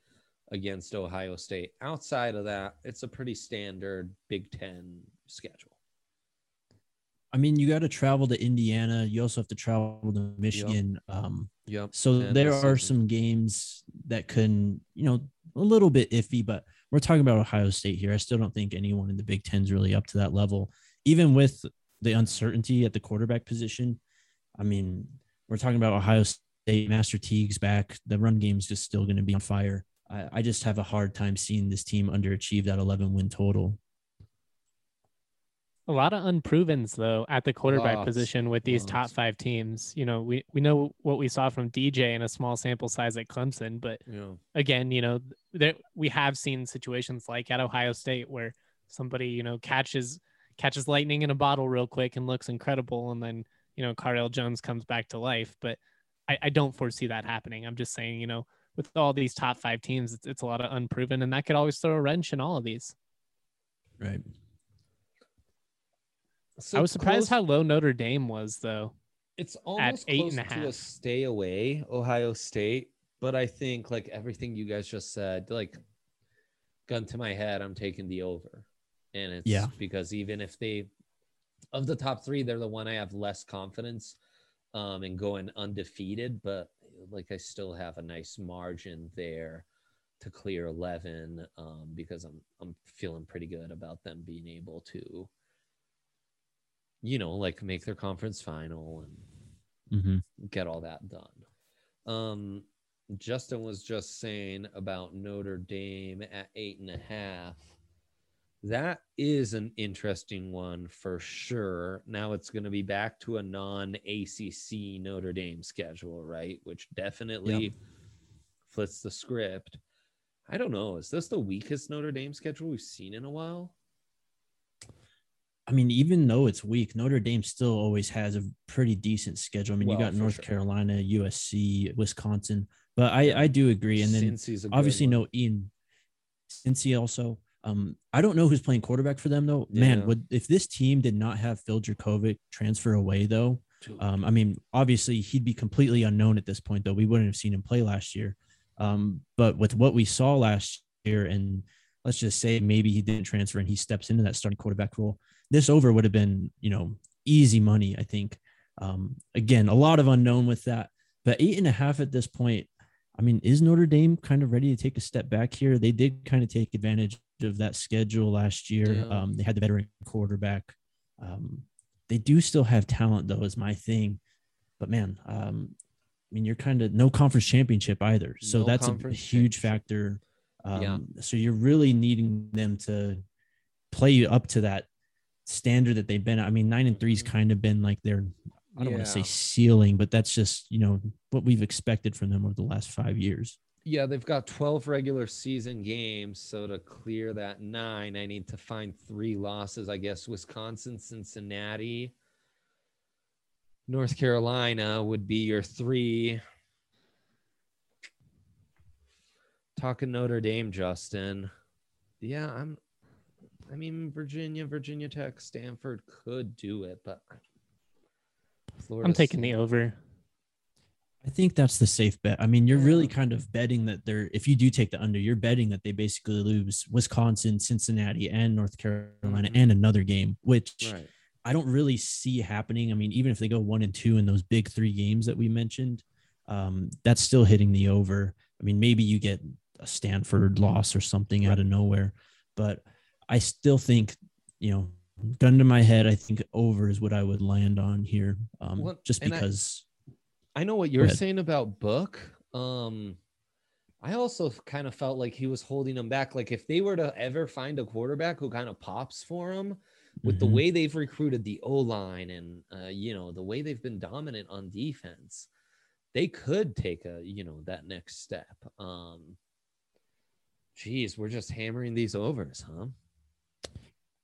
against Ohio State. Outside of that, it's a pretty standard Big Ten schedule. I mean, you got to travel to Indiana. You also have to travel to Michigan. Um, Yep. so And there are some games that can, you know, a little bit iffy, but we're talking about Ohio State here. I still don't think anyone in the Big Ten is really up to that level, even with the uncertainty at the quarterback position. I mean, we're talking about Ohio State, Master Teague's back. The run game's just still going to be on fire. I, I just have a hard time seeing this team underachieve that 11 win total. A lot of unprovens though at the quarterback Lots, position with these top five teams. You know, we we know what we saw from DJ in a small sample size at Clemson, but Yeah. again, you know, there we have seen situations like at Ohio State where somebody, you know, catches catches lightning in a bottle real quick and looks incredible, and then you know, Cardale Jones comes back to life. But I, I don't foresee that happening. I'm just saying, you know, with all these top five teams, it's, it's a lot of unproven, and that could always throw a wrench in all of these. Right. So I was surprised close- how low Notre Dame was, though. it's almost eight close and a to a stay away, Ohio State. But I think like everything you guys just said, like gun to my head, I'm taking the over. And it's Yeah. because even if they of the top three, they're the one I have less confidence um in going undefeated, but like I still have a nice margin there to clear 11 um because I'm I'm feeling pretty good about them being able to you know like make their conference final and hmm get all that done. Um, Justin was just saying about Notre Dame at eight and a half. That is an interesting one for sure. Now it's going to be back to a non ACC Notre Dame schedule, right? Which definitely flips the script. I don't know. Is this the weakest Notre Dame schedule we've seen in a while? I mean, even though it's weak, Notre Dame still always has a pretty decent schedule. I mean, you got North sure. Carolina, USC, Wisconsin, but I, I do agree. And then Cincy's a good obviously no Ian Cincy also. Um, I don't know who's playing quarterback for them though. Man, would if this team did not have Phil Jurkovec transfer away though, um, I mean, obviously he'd be completely unknown at this point though. We wouldn't have seen him play last year. Um, but with what we saw last year, and let's just say maybe he didn't transfer and he steps into that starting quarterback role, this over would have been, you know, easy money, I think. Um, again, a lot of unknown with that, but eight and a half at this point. I mean, is Notre Dame kind of ready to take a step back here? They did kind of take advantage of that schedule last year. Yeah. Um, they had the veteran quarterback. Um, they do still have talent, though, is my thing. But man, um, I mean, you're kind of no conference championship either, so No that's a huge factor. Um, Yeah. So you're really needing them to play up to that standard that they've been. I mean, nine and three's Mhm. kind of been like their I don't want to say ceiling, but that's just you know what we've expected from them over the last five years. Yeah, they've got 12 regular season games. So to clear that nine, I need to find three losses. I guess Wisconsin, Cincinnati, North Carolina would be your three. Talking Notre Dame, Justin. Yeah, I'm. I mean, Virginia, Virginia Tech, Stanford could do it, but Florida I'm taking the over. I think that's the safe bet. I mean, you're really kind of betting that they're if you do take the under, you're betting that they basically lose Wisconsin, Cincinnati, and North Carolina, Mhm. and another game, which Right. I don't really see happening. I mean, even if they go one and two in those big three games that we mentioned, um, that's still hitting the over. I mean, maybe you get a Stanford loss or something out of nowhere, but I still think, you know, gun to my head, I think over is what I would land on here, um, Well, just and I- because. I know what you're saying about Book. Um, I also kind of felt like he was holding them back. Like if they were to ever find a quarterback who kind of pops for him, with the Mhm. way they've recruited the O line and uh, you know the way they've been dominant on defense, they could take a you know that next step. Um, geez, we're just hammering these overs, huh?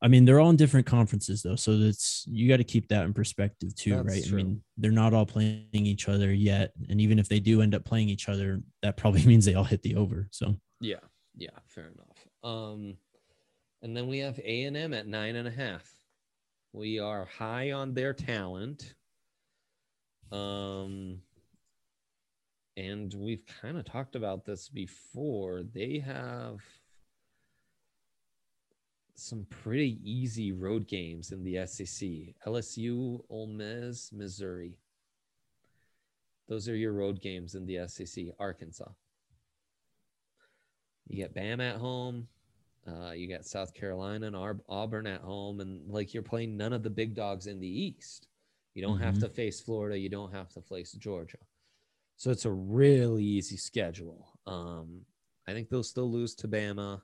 I mean, they're all in different conferences though, so that's you got to keep that in perspective too, That's right? true. I mean, they're not all playing each other yet, and even if they do end up playing each other, that probably means they all hit the over. So Yeah, yeah, fair enough. Um, and then we have A and M at nine and a half. We are high on their talent. Um, and we've kind of talked about this before. They have some pretty easy road games in the SEC. LSU, Ole Miss, Missouri. Those are your road games in the SEC. Arkansas. You get Bam at home. Uh, you got South Carolina and Ar- Auburn at home, and like you're playing none of the big dogs in the East. You don't have Mhm. to face Florida. You don't have to face Georgia. So it's a really easy schedule. Um, I think they'll still lose to Bama.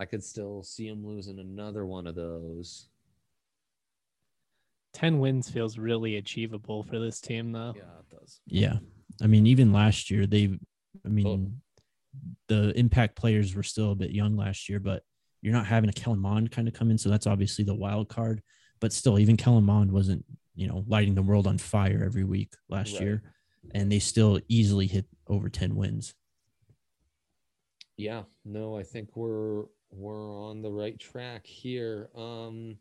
I could still see them losing another one of those. 10 wins feels really achievable for this team, though. Yeah, it does. yeah, I mean, even last year they, I mean, oh. the impact players were still a bit young last year, but you're not having a Kellen Mond kind of come in, so that's obviously the wild card. But still, even Kellen Mond wasn't, you know, lighting the world on fire every week last Right. year, and they still easily hit over ten wins. Yeah, no, I think we're we're on the right track here. Um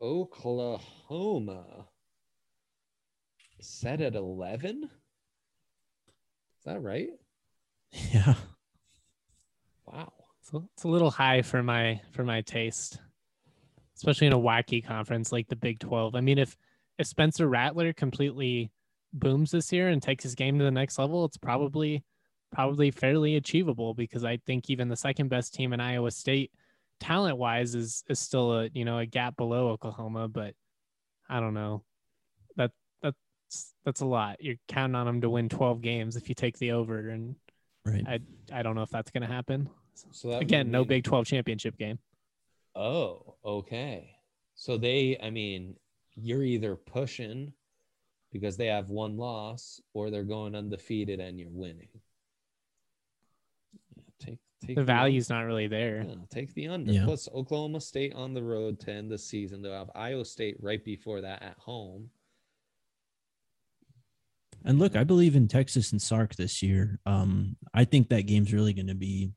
Oklahoma set at 11? Is that right? Yeah, Wow. So it's a little high for my for my taste, especially in a wacky conference like the Big 12. I mean, if if Spencer Rattler completely booms this year and takes his game to the next level, it's probably probably fairly achievable because I think even the second best team in Iowa State talent wise is is still a you know a gap below Oklahoma, but I don't know. That that's that's a lot. You're counting on them to win 12 games if you take the over and right. I I don't know if that's going to happen. So that would Again, no Big 12 championship game. Oh, okay. So they, I mean, you're either pushing because they have one loss or they're going undefeated and you're winning. Yeah, take take The under. value's not really there. Yeah, take the under. Yeah. Plus Oklahoma State on the road to end the season. They'll have Iowa State right before that at home. And look, I believe in Texas and Sark this year. Um, I think that game's really going to be.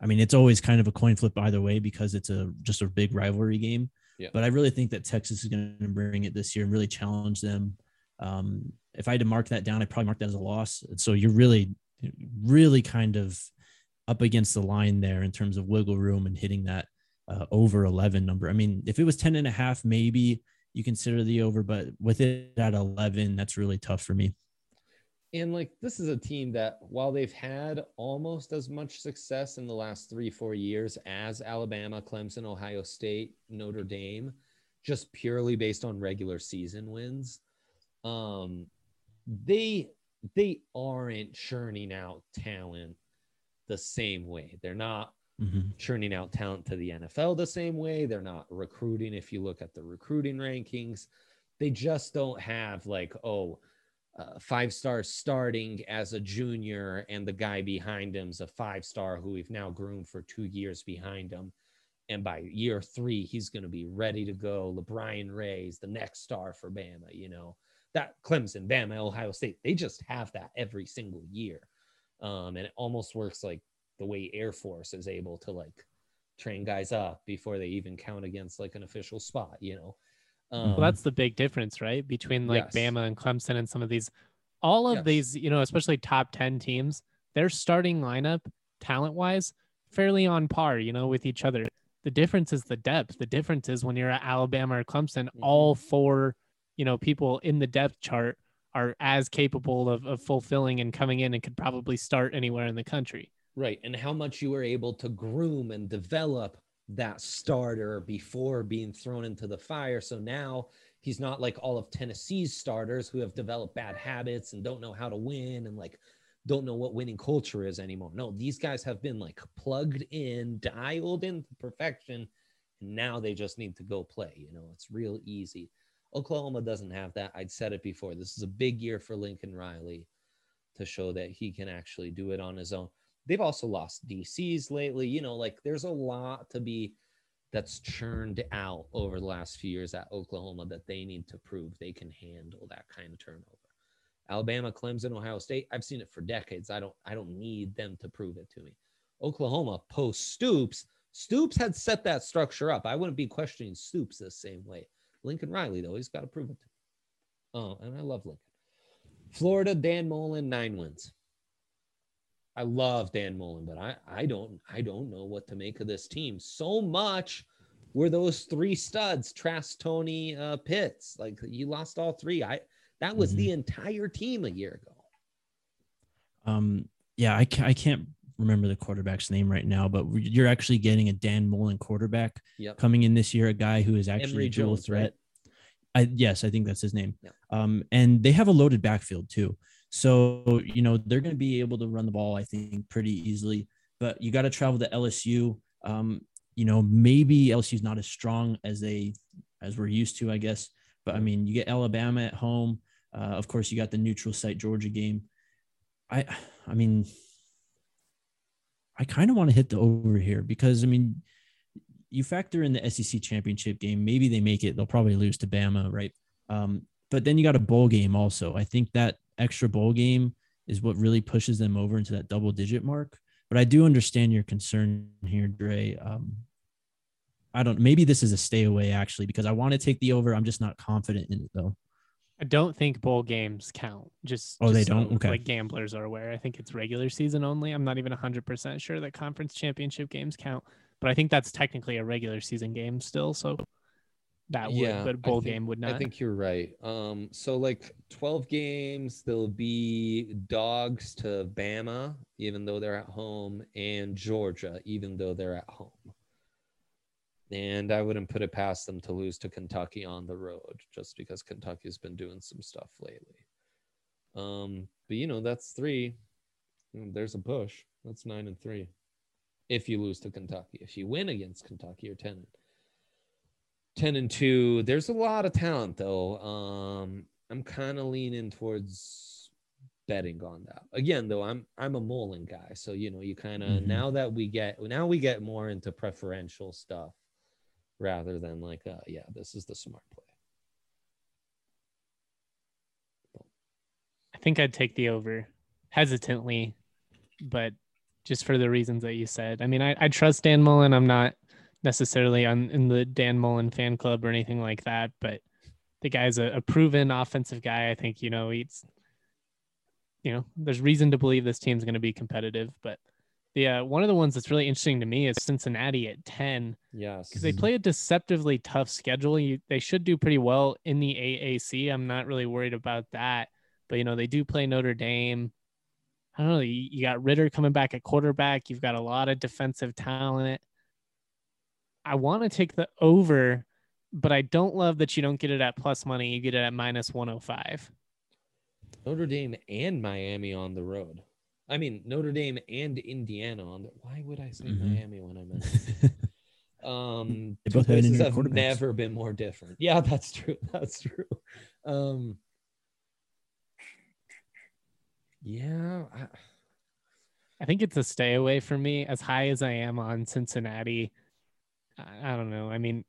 I mean, it's always kind of a coin flip either way because it's a just a big rivalry game. Yeah. But I really think that Texas is going to bring it this year and really challenge them. Um, if I had to mark that down, I'd probably mark that as a loss. So you're really, really kind of up against the line there in terms of wiggle room and hitting that uh, over 11 number. I mean, if it was 10 and a half, maybe you consider the over, but with it at 11, that's really tough for me. And like this is a team that while they've had almost as much success in the last three, four years as Alabama, Clemson, Ohio State, Notre Dame, just purely based on regular season wins, um, they they aren't churning out talent the same way. They're not Mhm. churning out talent to the NFL the same way. They're not recruiting. If you look at the recruiting rankings, they just don't have like, oh, uh, five stars starting as a junior, and the guy behind him's a five star who we've now groomed for two years behind him. And by year three, he's going to be ready to go. LeBron Ray's the next star for Bama, you know, that Clemson, Bama, Ohio State, they just have that every single year. Um, and it almost works like the way Air Force is able to like train guys up before they even count against like an official spot, you know. Um, Well, that's the big difference, right? Between like Yes. Bama and Clemson and some of these, all of Yes. these, you know, especially top 10 teams, their starting lineup, talent wise, fairly on par, you know, with each other. The difference is the depth. The difference is when you're at Alabama or Clemson, Mhm. all four, you know, people in the depth chart are as capable of, of fulfilling and coming in and could probably start anywhere in the country. Right. And how much you were able to groom and develop that starter before being thrown into the fire. So now he's not like all of Tennessee's starters who have developed bad habits and don't know how to win and like don't know what winning culture is anymore. No, these guys have been like plugged in, dialed in to perfection. And now they just need to go play. You know, it's real easy. Oklahoma doesn't have that. I'd said it before. This is a big year for Lincoln Riley to show that he can actually do it on his own. They've also lost DCs lately. You know, like there's a lot to be that's churned out over the last few years at Oklahoma that they need to prove they can handle that kind of turnover. Alabama, Clemson, Ohio State, I've seen it for decades. I don't I don't need them to prove it to me. Oklahoma post Stoops, Stoops had set that structure up. I wouldn't be questioning Stoops the same way. Lincoln Riley though, he's got to prove it to me. Oh, and I love Lincoln. Florida, Dan Mullen, nine wins. I love Dan Mullen, but I, I don't I don't know what to make of this team. So much were those three studs, Trask, Toney, uh, Pitts. Like you lost all three. I that was mm-hmm. the entire team a year ago. Um, yeah, I, I can't remember the quarterback's name right now, but you're actually getting a Dan Mullen quarterback yep. coming in this year, a guy who is actually Emory a dual Jones, threat. right? I yes, I think that's his name. Yeah. Um, and they have a loaded backfield too. So, you know, they're going to be able to run the ball, I think, pretty easily. But you got to travel to LSU. Um, you know, maybe LSU's not as strong as they as we're used to, I guess. But I mean, you get Alabama at home. Uh, of course, you got the neutral site Georgia game. I, I mean, I kind of want to hit the over here because I mean, you factor in the SEC championship game. Maybe they make it. They'll probably lose to Bama, right? Um, but then you got a bowl game also. I think that extra bowl game is what really pushes them over into that double digit mark. But I do understand your concern here, Dre. Um, I don't. Maybe this is a stay away actually because I want to take the over. I'm just not confident in it though. I don't think bowl games count. Just oh, just they don't. Okay, like gamblers are aware. I think it's regular season only. I'm not even 100 percent sure that conference championship games count, but I think that's technically a regular season game still. So that yeah, would, but bowl think, game would not. I think you're right. Um, so like 12 games, there'll be dogs to Bama, even though they're at home, and Georgia, even though they're at home. And I wouldn't put it past them to lose to Kentucky on the road, just because Kentucky's been doing some stuff lately. Um, but you know, that's three. There's a push. That's nine and three. If you lose to Kentucky, if you win against Kentucky, you're ten and 10 and 2 there's a lot of talent though um i'm kind of leaning towards betting on that again though i'm i'm a mullen guy so you know you kind of mm-hmm. now that we get now we get more into preferential stuff rather than like uh yeah this is the smart play. I think i'd take the over hesitantly but just for the reasons that you said. I mean i, I trust dan mullen. I'm not necessarily on in the Dan Mullen fan club or anything like that, but the guy's a, a proven offensive guy. I think you know he's you know there's reason to believe this team's going to be competitive, but the uh, one of the ones that's really interesting to me is Cincinnati at 10. Yes. Because they play a deceptively tough schedule. You, they should do pretty well in the AAC. I'm not really worried about that. But, you know, they do play Notre Dame. I don't know. You, you got Ridder coming back at quarterback. You've got a lot of defensive talent. I want to take the over, but I don't love that you don't get it at plus money. You get it at minus 105. Notre Dame and Miami on the road. I mean, Notre Dame and Indiana on the. Why would I say mm-hmm. Miami when I meant? um, two places have never been more different. Yeah, that's true. That's true. Um, yeah. I, I think it's a stay away for me. As high as I am on Cincinnati, I don't know. I mean,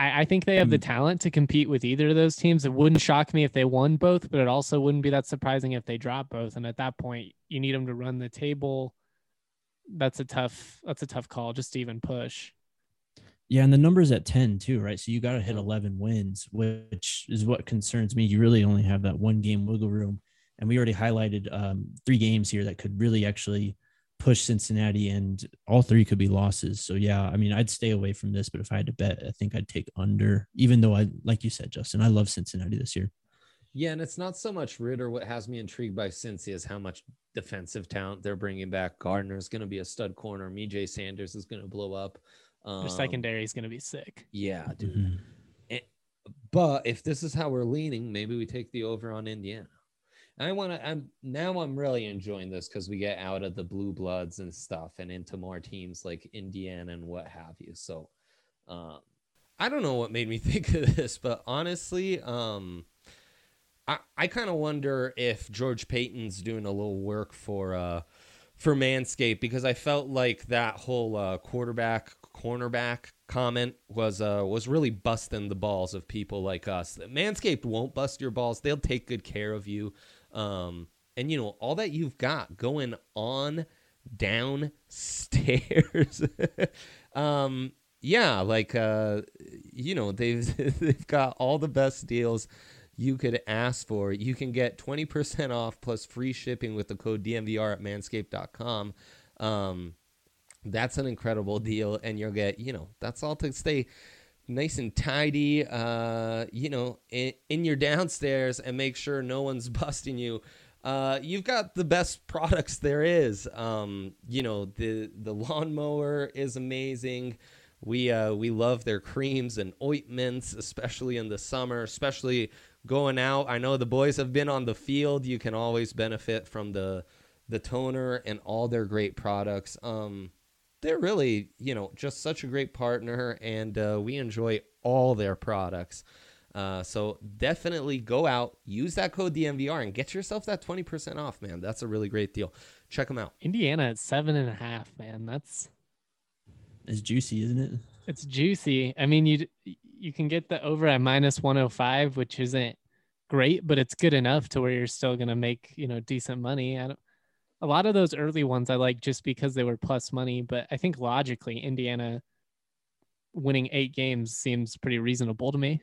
I, I think they have the talent to compete with either of those teams. It wouldn't shock me if they won both, but it also wouldn't be that surprising if they drop both. And at that point, you need them to run the table. That's a tough. That's a tough call just to even push. Yeah, and the numbers at 10 too, right? So you got to hit 11 wins, which is what concerns me. You really only have that one game wiggle room. And we already highlighted um, three games here that could really actually push Cincinnati, and all three could be losses. So yeah, I mean, I'd stay away from this, but if I had to bet, I think I'd take under. Even though I, like you said, Justin, I love Cincinnati this year. Yeah, and it's not so much Ridder. What has me intrigued by Cincy is how much defensive talent they're bringing back. Gardner's going to be a stud corner. Myjai Sanders is going to blow up. Um, Their secondary is going to be sick. Yeah, dude. Mm-hmm. And, but if this is how we're leaning, maybe we take the over on Indiana. I want to. I'm now. I'm really enjoying this because we get out of the blue bloods and stuff, and into more teams like Indiana and what have you. So, um, I don't know what made me think of this, but honestly, um, I I kind of wonder if George Paton's doing a little work for uh for Manscaped because I felt like that whole uh, quarterback cornerback comment was uh was really busting the balls of people like us. Manscaped won't bust your balls; they'll take good care of you. Um, and you know all that you've got going on downstairs. um, yeah, like uh, you know they've they've got all the best deals you could ask for. You can get 20% off plus free shipping with the code DNVR at manscaped.com. Um, that's an incredible deal. And you'll get, you know, that's all to stay nice and tidy, uh, you know, in, in your downstairs and make sure no one's busting you. Uh, you've got the best products there is. Um, you know, the, the lawnmower is amazing. We uh, we love their creams and ointments, especially in the summer, especially going out. I know the boys have been on the field. You can always benefit from the the toner and all their great products. Um, they're really, you know, just such a great partner, and uh, we enjoy all their products. Uh, so definitely go out, use that code DNVR, and get yourself that twenty percent off, man. That's a really great deal. Check them out. Indiana at seven and a half, man. That's it's juicy, isn't it? It's juicy. I mean, you you can get the over at minus 105, which isn't great, but it's good enough to where you're still going to make, you know, decent money. I don't, a lot of those early ones I like just because they were plus money, but I think logically Indiana winning eight games seems pretty reasonable to me.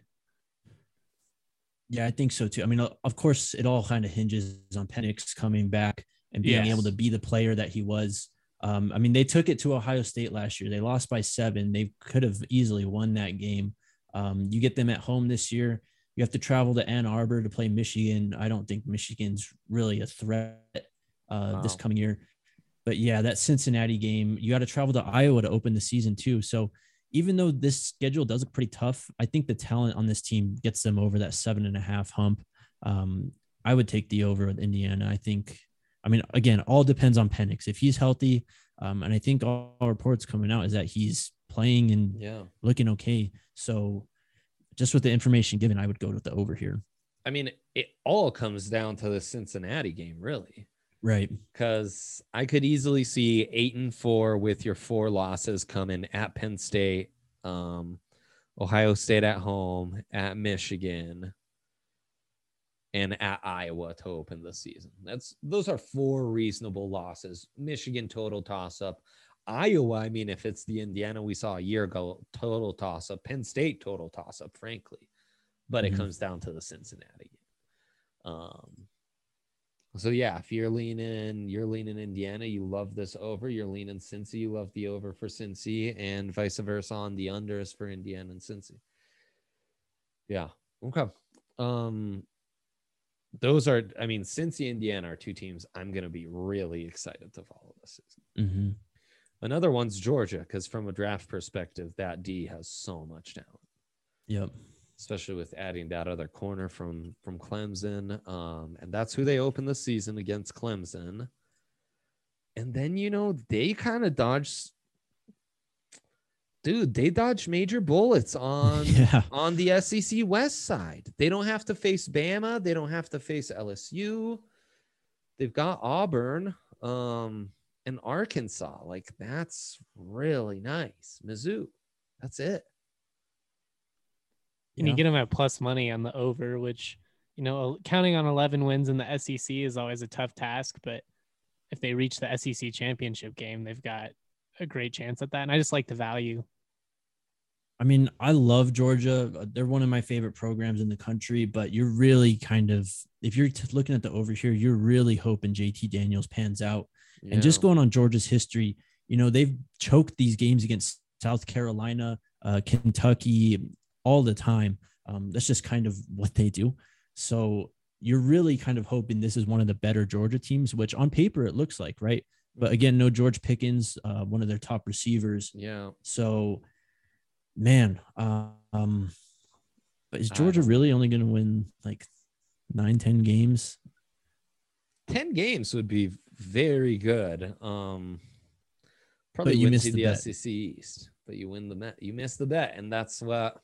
Yeah, I think so too. I mean, of course, it all kind of hinges on Penix coming back and being yes. able to be the player that he was. Um, I mean, they took it to Ohio State last year. They lost by seven. They could have easily won that game. Um, you get them at home this year. You have to travel to Ann Arbor to play Michigan. I don't think Michigan's really a threat uh, wow. this coming year. But yeah, that Cincinnati game, you got to travel to Iowa to open the season too. So even though this schedule does look pretty tough, I think the talent on this team gets them over that seven and a half hump. Um, I would take the over with Indiana. I think, I mean, again, all depends on Penix. If he's healthy, um, and I think all reports coming out is that he's playing and yeah. looking okay. So just with the information given, I would go with the over here. I mean, it all comes down to the Cincinnati game, really. Right. Because I could easily see eight and four with your four losses coming at Penn State, um, Ohio State at home, at Michigan, and at Iowa to open the season. That's those are four reasonable losses. Michigan total toss up. Iowa, I mean, if it's the Indiana we saw a year ago, total toss up. Penn State total toss up, frankly. But mm-hmm. it comes down to the Cincinnati. Um, so yeah, if you're leaning, you're leaning Indiana, you love this over. You're leaning Cincy, you love the over for Cincy, and vice versa on the unders for Indiana and Cincy. Yeah. Okay. Um, those are, I mean, Cincy, Indiana are two teams I'm going to be really excited to follow this season. Mm-hmm. Another one's Georgia, because from a draft perspective, that D has so much talent. Yep especially with adding that other corner from from Clemson. Um, and that's who they opened the season against Clemson. And then you know they kind of dodged dude, they dodged major bullets on yeah. on the SEC West side. They don't have to face Bama, they don't have to face LSU. They've got Auburn um and Arkansas. Like that's really nice. Mizzou. That's it and you get them at plus money on the over, which you know counting on 11 wins in the SEC is always a tough task. But if they reach the SEC championship game, they've got a great chance at that. And I just like the value. I mean, I love Georgia. They're one of my favorite programs in the country, but you're really kind of, if you're t- looking at the over here, you're really hoping JT Daniels pans out. Yeah. And just going on Georgia's history, you know, they've choked these games against South Carolina, uh, Kentucky, all the time. Um, that's just kind of what they do. So you're really kind of hoping this is one of the better Georgia teams, which on paper it looks like, right? But again, no George Pickens, uh, one of their top receivers. Yeah. So, man, um, but is Georgia really only going to win like nine, 10 games? 10 games would be very good. Um, probably but you missed the, the SEC East, but you win the bet. You miss the bet, and that's what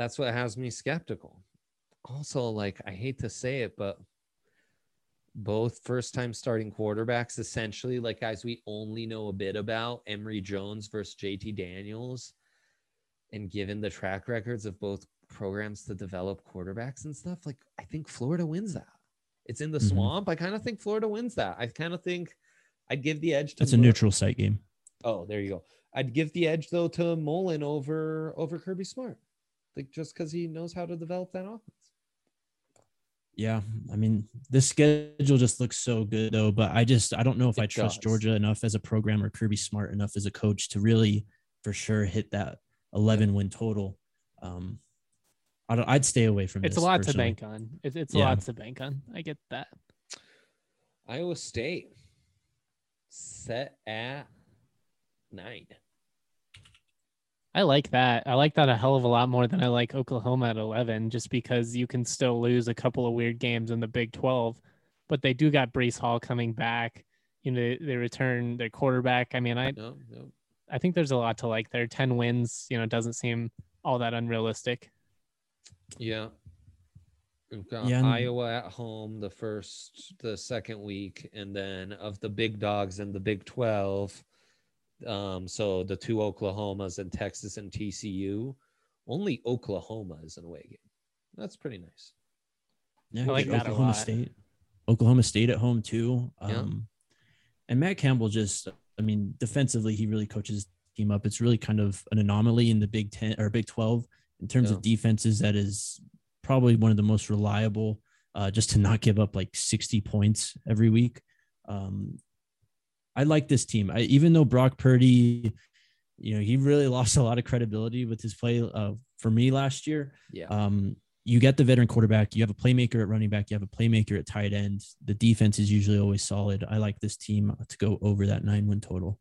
That's what has me skeptical. Also, like I hate to say it, but both first time starting quarterbacks, essentially, like guys we only know a bit about, Emory Jones versus JT Daniels. And given the track records of both programs to develop quarterbacks and stuff, like I think Florida wins that. It's in the Mhm. swamp. I kind of think Florida wins that. I kind of think I'd give the edge to That's a neutral site game. Oh, there you go. I'd give the edge though to Mullen over over Kirby Smart, like just because he knows how to develop that offense. Yeah, I mean, this schedule just looks so good though. But I just I don't know if I trust does. Georgia enough as a program or Kirby Smart enough as a coach to really, for sure, hit that 11 win total. Um, I don't, I'd stay away from It's a lot personally. to bank on. It's, it's a Yeah. lot to bank on. I get that. Iowa State set at nine. I like that. I like that a hell of a lot more than I like Oklahoma at 11, just because you can still lose a couple of weird games in the Big 12, but they do got Breece Hall coming back. You know, they return their quarterback. I mean, I No, no. I think there's a lot to like there. 10 wins, you know, doesn't seem all that unrealistic. Yeah. We've got Yeah, Iowa at home the first, the second week, and then of the big dogs in the Big Twelve. Um, so the two Oklahomas and Texas and TCU. Only Oklahoma is an away game. That's pretty nice. Yeah, I like got that a Oklahoma lot. State. Oklahoma State at home too. Yeah. Um, and Matt Campbell just, I mean, defensively, he really coaches team up. It's really kind of an anomaly in the Big Ten or Big Twelve in terms Yeah. of defenses. That is probably one of the most reliable, uh, just to not give up like sixty points every week. Um, I like this team. I, even though Brock Purdy, you know, he really lost a lot of credibility with his play uh, for me last year. Yeah. Um, you get the veteran quarterback, you have a playmaker at running back, you have a playmaker at tight end. The defense is usually always solid. I like this team to go over that nine win total.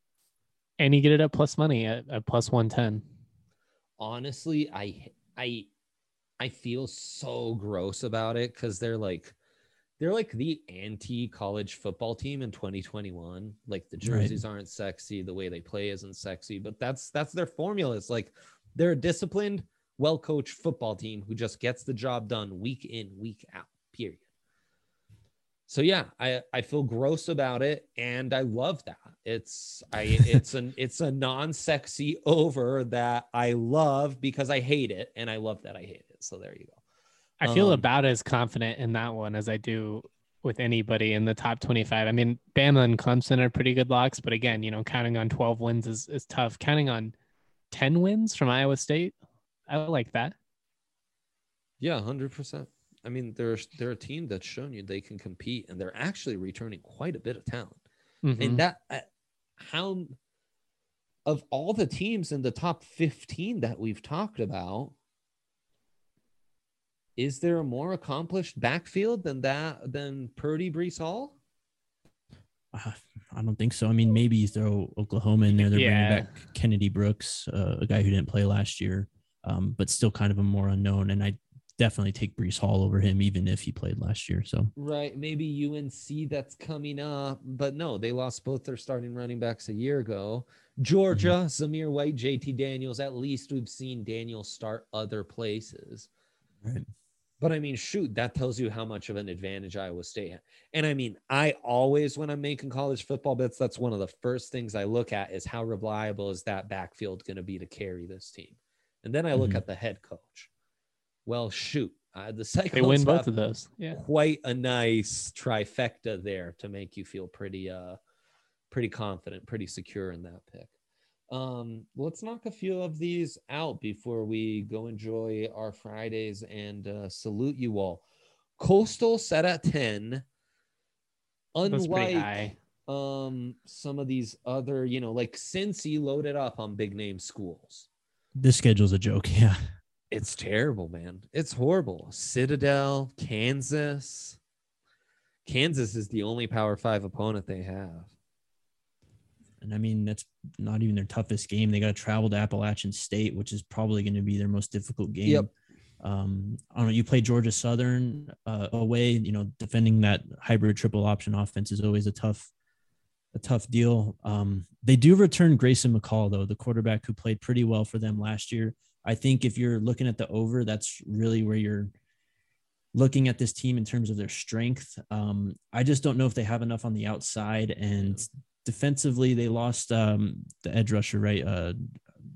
And you get it at plus money at, at plus 110. honestly i i i feel so gross about it because they're like they're like the anti college football team in 2021 like the Right. jerseys aren't sexy the way they play isn't sexy but that's that's their formula. It's like they're a disciplined well coached football team who just gets the job done week in week out period. So yeah i i feel gross about it and i love that. It's i it's an it's a non-sexy over that i love because i hate it and i love that i hate it. So there you go I feel Um, about as confident in that one as I do with anybody in the top 25. I mean, Bama and Clemson are pretty good locks, but again, you know, counting on 12 wins is, is tough. Counting on 10 wins from Iowa State, I like that. yeah 100% i mean they're they're a team that's shown you they can compete and they're actually returning quite a bit of talent Mhm. and that uh, how of all the teams in the top 15 that we've talked about is there a more accomplished backfield than that than Purdy Breece Hall? Uh, I don't think so. I mean, maybe you throw Oklahoma in there. They're Yeah. bringing back Kennedy Brooks, uh, a guy who didn't play last year, um, but still kind of a more unknown. And I definitely take Breece Hall over him, even if he played last year. So Right, maybe UNC that's coming up, but no, they lost both their starting running backs a year ago. Georgia, Zamir White, JT Daniels. At least we've seen Daniels start other places. right. But I mean, shoot, that tells you how much of an advantage Iowa State had. And I mean, I always, when I'm making college football bets, that's one of the first things I look at is how reliable is that backfield going to be to carry this team. And then I look Mhm. at the head coach. Well, shoot, uh, the Cyclones they win both of those. Yeah. quite a nice trifecta there to make you feel pretty, uh, pretty confident, pretty secure in that pick. Um, let's knock a few of these out before we go enjoy our Fridays and uh, salute you all. Coastal set at 10. That's Unlike um some of these other, you know, like Cincy loaded up on big name schools. This schedule's a joke. Yeah. It's terrible, man. It's horrible. Citadel, Kansas. Kansas is the only Power Five opponent they have. And I mean, that's not even their toughest game. They got to travel to Appalachian State, which is probably going to be their most difficult game. Yep. Um, I don't know. You play Georgia Southern uh, away. You know, defending that hybrid triple option offense is always a tough, a tough deal. Um, they do return Grayson McCall though, the quarterback who played pretty well for them last year. I think if you're looking at the over, that's really where you're looking at this team in terms of their strength. Um, I just don't know if they have enough on the outside and defensively they lost um, the edge rusher, right? Uh,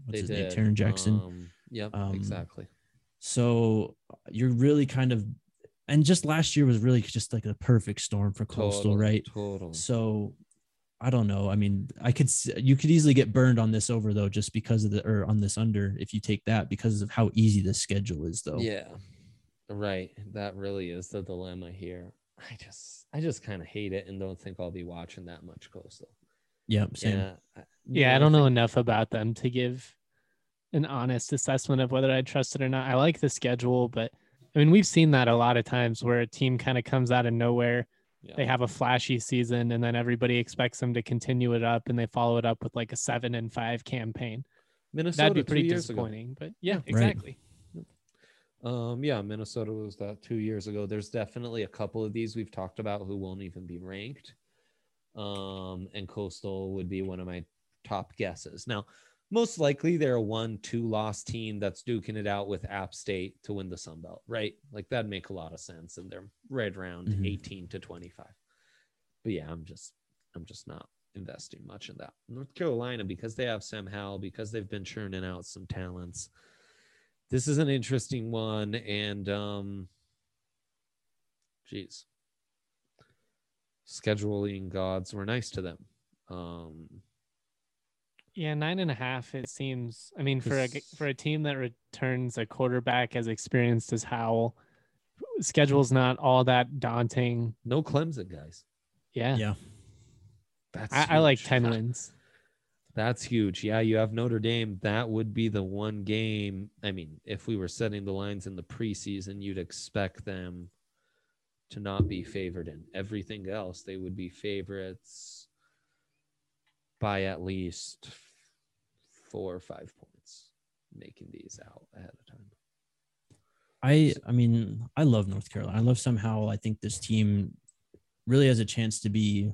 what's They his name? did. Tarron Jackson. Um, yep, Um, exactly. So you're really kind of, and just last year was really just like a perfect storm for Coastal, right? Totally. So I don't know. I mean, I could you could easily get burned on this over though, just because of the or on this under if you take that because of how easy the schedule is though. Yeah. Right. That really is the dilemma here. I just I just kind of hate it and don't think I'll be watching that much coastal. Yep. Same. Yeah. I- Yeah, I don't know enough about them to give an honest assessment of whether I trust it or not. I like the schedule, but I mean, we've seen that a lot of times where a team kind of comes out of nowhere. Yeah. They have a flashy season and then everybody expects them to continue it up and they follow it up with like a seven and five campaign. Minnesota That'd be pretty years ago. disappointing. But yeah, Right. exactly. Um, yeah, Minnesota was that two years ago. There's definitely a couple of these we've talked about who won't even be ranked. Um, and Coastal would be one of my top guesses. Now, most likely they're a one, two loss team that's duking it out with App State to win the Sun Belt, right? Like that'd make a lot of sense. And they're right around Mhm. 18 to 25. But yeah, I'm just I'm just not investing much in that. North Carolina, because they have Sam Howell, because they've been churning out some talents this is an interesting one and um geez scheduling gods were nice to them um Yeah, nine and a half. It seems. I mean, for a for a team that returns a quarterback as experienced as Howell, schedule's not all that daunting. no clemson guys Yeah, Yeah. that's I, I like ten wins. that's huge yeah you have notre dame that would be the one game i mean if we were setting the lines in the preseason you'd expect them to not be favored in everything else they would be favorites by at least four or five points making these out ahead of time I I mean, I love North Carolina. I love somehow I think this team really has a chance to be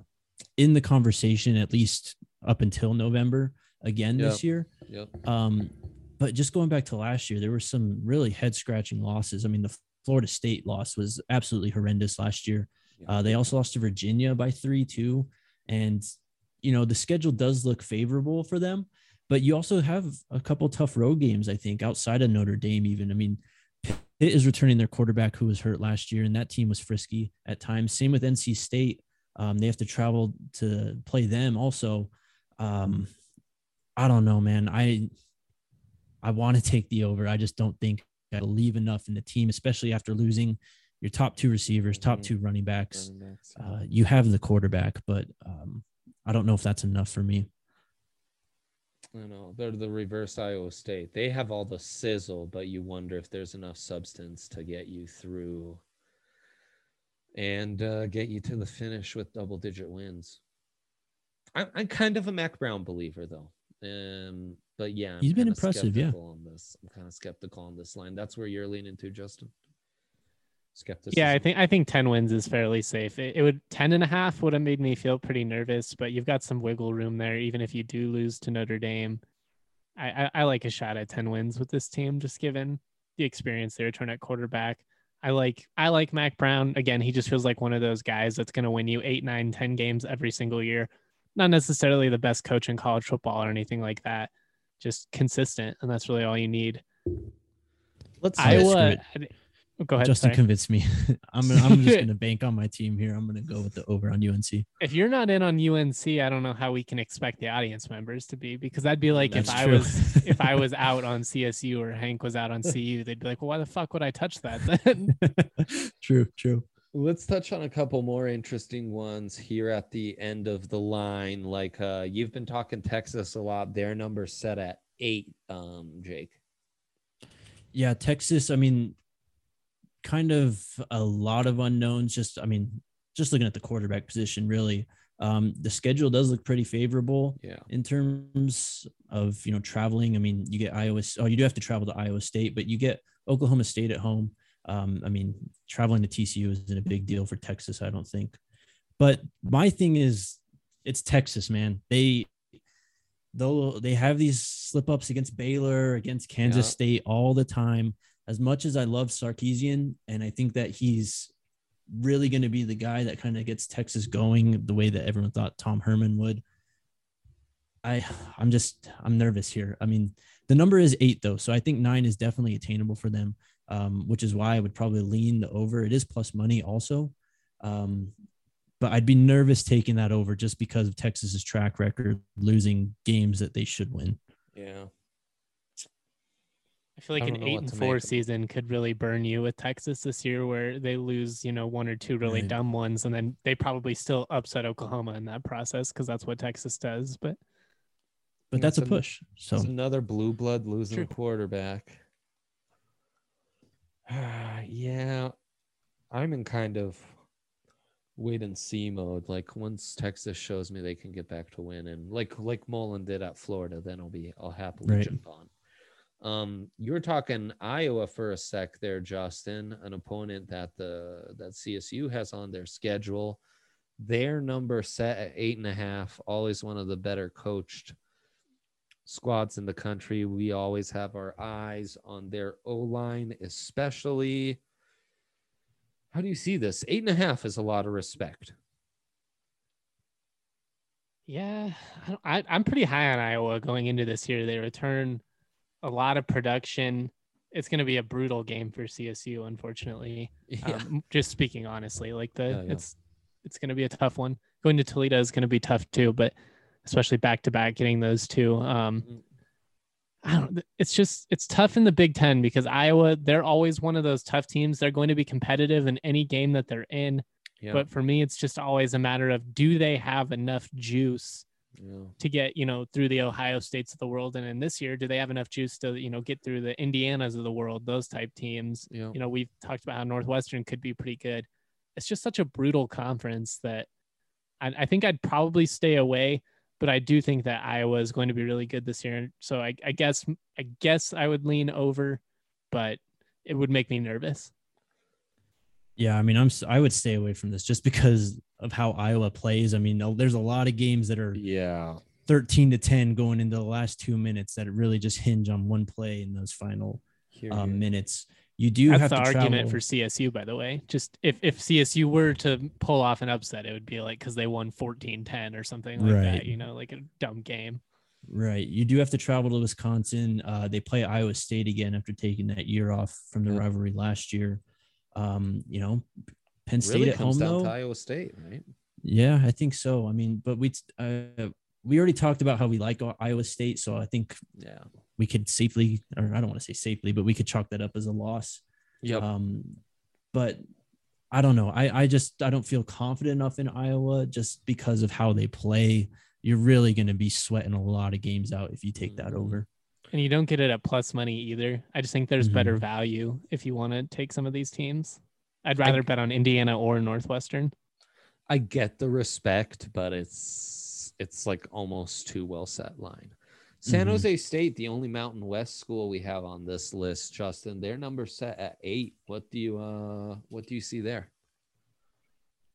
in the conversation at least up until November again this year. yep Um, but just going back to last year, there were some really head scratching losses. I mean, the Florida State loss was absolutely horrendous last year. Uh, they also lost to Virginia by three, two. And, you know, the schedule does look favorable for them, but you also have a couple tough road games, I think, outside of Notre Dame, even. I mean, Pitt is returning their quarterback who was hurt last year, and that team was frisky at times. Same with NC State. Um, they have to travel to play them also. Um, I don't know, man. I I want to take the over. I just don't think I leave enough in the team, especially after losing your top two receivers, top Mhm. two running backs. Running backs. Uh, you have the quarterback, but um, I don't know if that's enough for me. I know they're the reverse Iowa State. They have all the sizzle, but you wonder if there's enough substance to get you through and uh, get you to the finish with double digit wins. I'm, I'm kind of a Mack Brown believer, though. Um, but yeah, I'm He's been impressive, yeah. On this, I'm kind of skeptical on this line. That's where you're leaning to, Justin. Skepticism. Yeah, I think I think ten wins is fairly safe. It, it would ten and a half would have made me feel pretty nervous, but you've got some wiggle room there, even if you do lose to Notre Dame. I, I, I like a shot at ten wins with this team, just given the experience they return at quarterback. I like I like Mack Brown. Again, he just feels like one of those guys that's going to win you eight, nine, ten games every single year. Not necessarily the best coach in college football or anything like that. Just consistent, and that's really all you need. Let's Iowa. Oh, go ahead. Justin sorry. convinced me. I'm I'm just gonna bank on my team here. I'm gonna go with the over on UNC. if you're not in on UNC, I don't know how we can expect the audience members to be because that'd be like if That's I was if I was out on CSU or Hank was out on CU, they'd be like, "Well, why the fuck would I touch that then?" true, true. Let's touch on a couple more interesting ones here at the end of the line. Like uh, you've been talking Texas a lot. Their number set at eight. Um, Jake. Yeah, Texas. I mean, kind of a lot of unknowns. Just, I mean, just looking at the quarterback position, really. Um, the schedule does look pretty favorable Yeah. in terms of you know traveling. I mean, you get Iowa. Oh, you do have to travel to Iowa State, but you get Oklahoma State at home. Um, I mean, traveling to TCU isn't a big deal for Texas, I don't think. But my thing is it's Texas, man. They though they have these slip ups against Baylor, against Kansas Yeah. State all the time. As much as I love Sarkisian, and I think that he's really going to be the guy that kind of gets Texas going the way that everyone thought Tom Herman would. I I'm just I'm nervous here. I mean, the number is eight though, so I think nine is definitely attainable for them. Um, which is why I would probably lean the over. It is plus money also. Um, but I'd be nervous taking that over just because of Texas's track record losing games that they should win. Yeah. I feel like I an eight and four make of it. season could really burn you with Texas this year, where they lose, you know, one or two really Right. dumb ones, and then they probably still upset Oklahoma in that process because that's what Texas does. But But think that's a it's an- push. So It's another blue blood losing True. a yeah, I'm in kind of wait and see mode. Like once Texas shows me they can get back to winning, like like Mullen did at Florida, then I'll be I'll happily Right. jump on. Um, you were talking Iowa for a sec there, Justin, an opponent that the that CSU has on their schedule. Their number set at eight and a half, always one of the better coached squads in the country. We always have our eyes on their O line, especially. How do you see this? Eight and a half is a lot of respect. yeah, I, I'm pretty high on Iowa going into this year. They return a lot of production. It's going to be a brutal game for CSU, unfortunately. Yeah. Um, just speaking honestly, like the yeah. it's it's going to be a tough one. Going to Toledo is going to be tough too, but especially back to back, getting those two. Um, Mhm. I don't. It's just it's tough in the Big Ten because Iowa they're always one of those tough teams. They're going to be competitive in any game that they're in. yeah. But for me, it's just always a matter of do they have enough juice yeah. to get you know through the Ohio States of the world, and in this year, do they have enough juice to you know get through the Indianas of the world, those type teams? Yeah. you know, we've talked about how Northwestern could be pretty good. It's just such a brutal conference that I, I think I'd probably stay away, but I do think that Iowa is going to be really good this year. So I, I guess I guess I would lean over, but it would make me nervous. yeah, I mean, I'm s- I would stay away from this just because of how Iowa plays. I mean, there's a lot of games that are Yeah. 13 to 10 going into the last two minutes that really just hinge on one play in those final Here, um, minutes. You do That's have the to argument travel. for CSU, by the way. Just if, if CSU were to pull off an upset, it would be like because they won 14 10 or something like Right. that, you know, like a dumb game. Right. You do have to travel to Wisconsin. Uh, they play Iowa State again after taking that year off from the Yeah. rivalry last year. Um, you know, Penn State really at comes home down though. to Iowa State, right? Yeah, I think so. I mean, but we uh, we already talked about how we like Iowa State, so I think Yeah. we could safely, or I don't want to say safely, but we could chalk that up as a loss. Yep. Um, but I don't know. I I just I don't feel confident enough in Iowa just because of how they play. You're really going to be sweating a lot of games out if you take that Mhm. over. And you don't get it at plus money either. I just think there's better Mhm. value if you want to take some of these teams. I'd rather bet on Indiana or Northwestern. I get the respect, but it's it's like almost too well set line. San Mhm. Jose State, the only Mountain West school we have on this list, Justin. Their number set at eight. What do you uh what do you see there?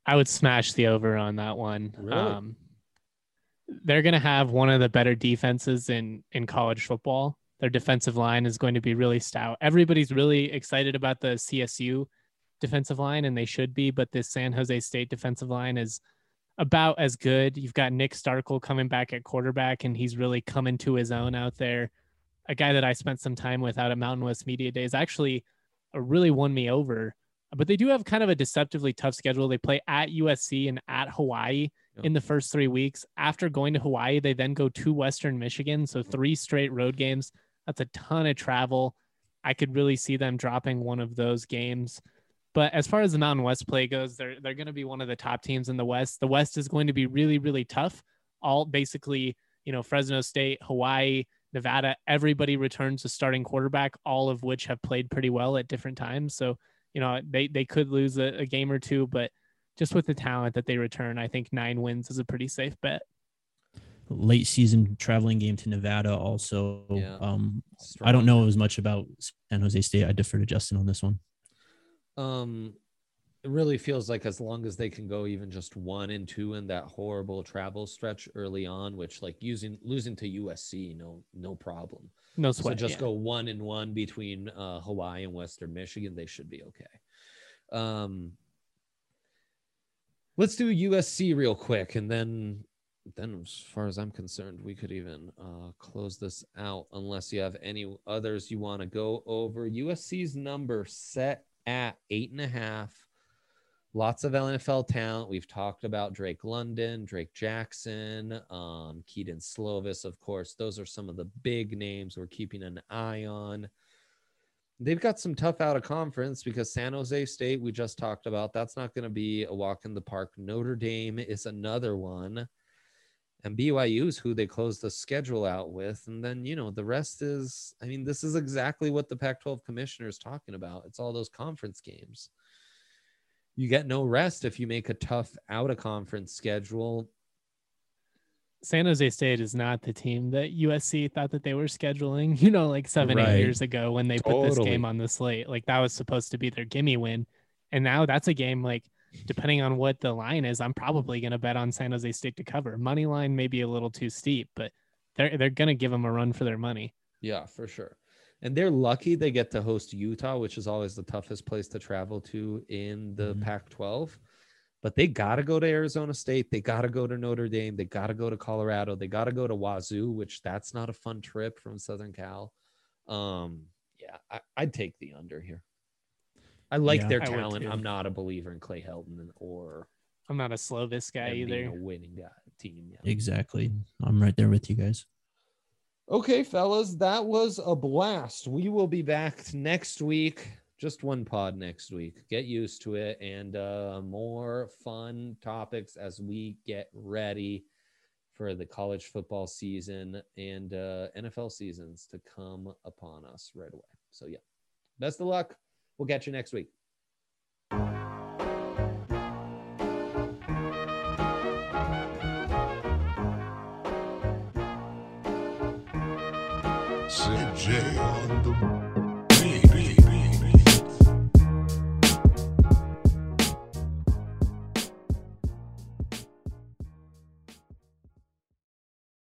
I would smash the over on that one. Really? Um, they're going to have one of the better defenses in in college football. Their defensive line is going to be really stout. Everybody's really excited about the CSU defensive line, and they should be. But this San Jose State defensive line is about as good. You've got Nick Starkel coming back at quarterback, and he's really coming to his own out there. A guy that I spent some time with out at Mountain West Media Days actually uh, really won me over but they do have kind of a deceptively tough schedule. They play at USC and at Hawaii Yeah. in the first three weeks. After going to Hawaii, they then go to Western Michigan. So three straight road games. That's a ton of travel. I could really see them dropping one of those games. But as far as the Mountain West play goes, they're they're going to be one of the top teams in the West. The West is going to be really really tough. All basically, you know, Fresno State, Hawaii, Nevada, everybody returns a starting quarterback, all of which have played pretty well at different times. So you know they they could lose a, a game or two, but just with the talent that they return, I think nine wins is a pretty safe bet. Late season traveling game to Nevada also. Yeah. Um, I don't know as much about San Jose State. I defer to Justin on this one. Um, it really feels like as long as they can go even just one and two in that horrible travel stretch early on, which like using losing to USC, no no problem. No sweat. So just yeah. go one and one between uh, Hawaii and Western Michigan. They should be okay. Um, let's do USC real quick, and then then as far as I'm concerned, we could even uh, close this out unless you have any others you want to go over. USC's number set at eight and a half. Lots of NFL talent. We've talked about Drake London, Drake Jackson, um, Kedon Slovis, of course. Those are some of the big names we're keeping an eye on. They've got some tough out of conference because San Jose State, we just talked about, that's not going to be a walk in the park. Notre Dame is another one. And BYU is who they close the schedule out with. And then, you know, the rest is, I mean, this is exactly what the Pac 12 commissioner is talking about. It's all those conference games. You get no rest if you make a tough out of conference schedule. San Jose State is not the team that USC thought that they were scheduling, you know, like seven, Right. eight years ago when they put this game on the slate. Like that was supposed to be their gimme win. And now that's a game like depending on what the line is, I'm probably gonna bet on San Jose State to cover. Money line may be a little too steep, but they're they're gonna give them a run for their money. Yeah, for sure. And they're lucky they get to host Utah, which is always the toughest place to travel to in the Mhm. Pac 12. But they got to go to Arizona State. They got to go to Notre Dame. They got to go to Colorado. They got to go to Wazoo, which that's not a fun trip from Southern Cal. Um, yeah, I, I'd take the under here. I like Yeah. their I talent. I'm not a believer in Clay Helton or I'm not a Slovis guy them being either. a winning guy, team. Yeah. Exactly. I'm right there with you guys. Okay, fellas, that was a blast. We will be back next week. Just one pod next week. Get used to it and uh, more fun topics as we get ready for the college football season and uh, NFL seasons to come upon us right away. So, yeah, best of luck. We'll catch you next week.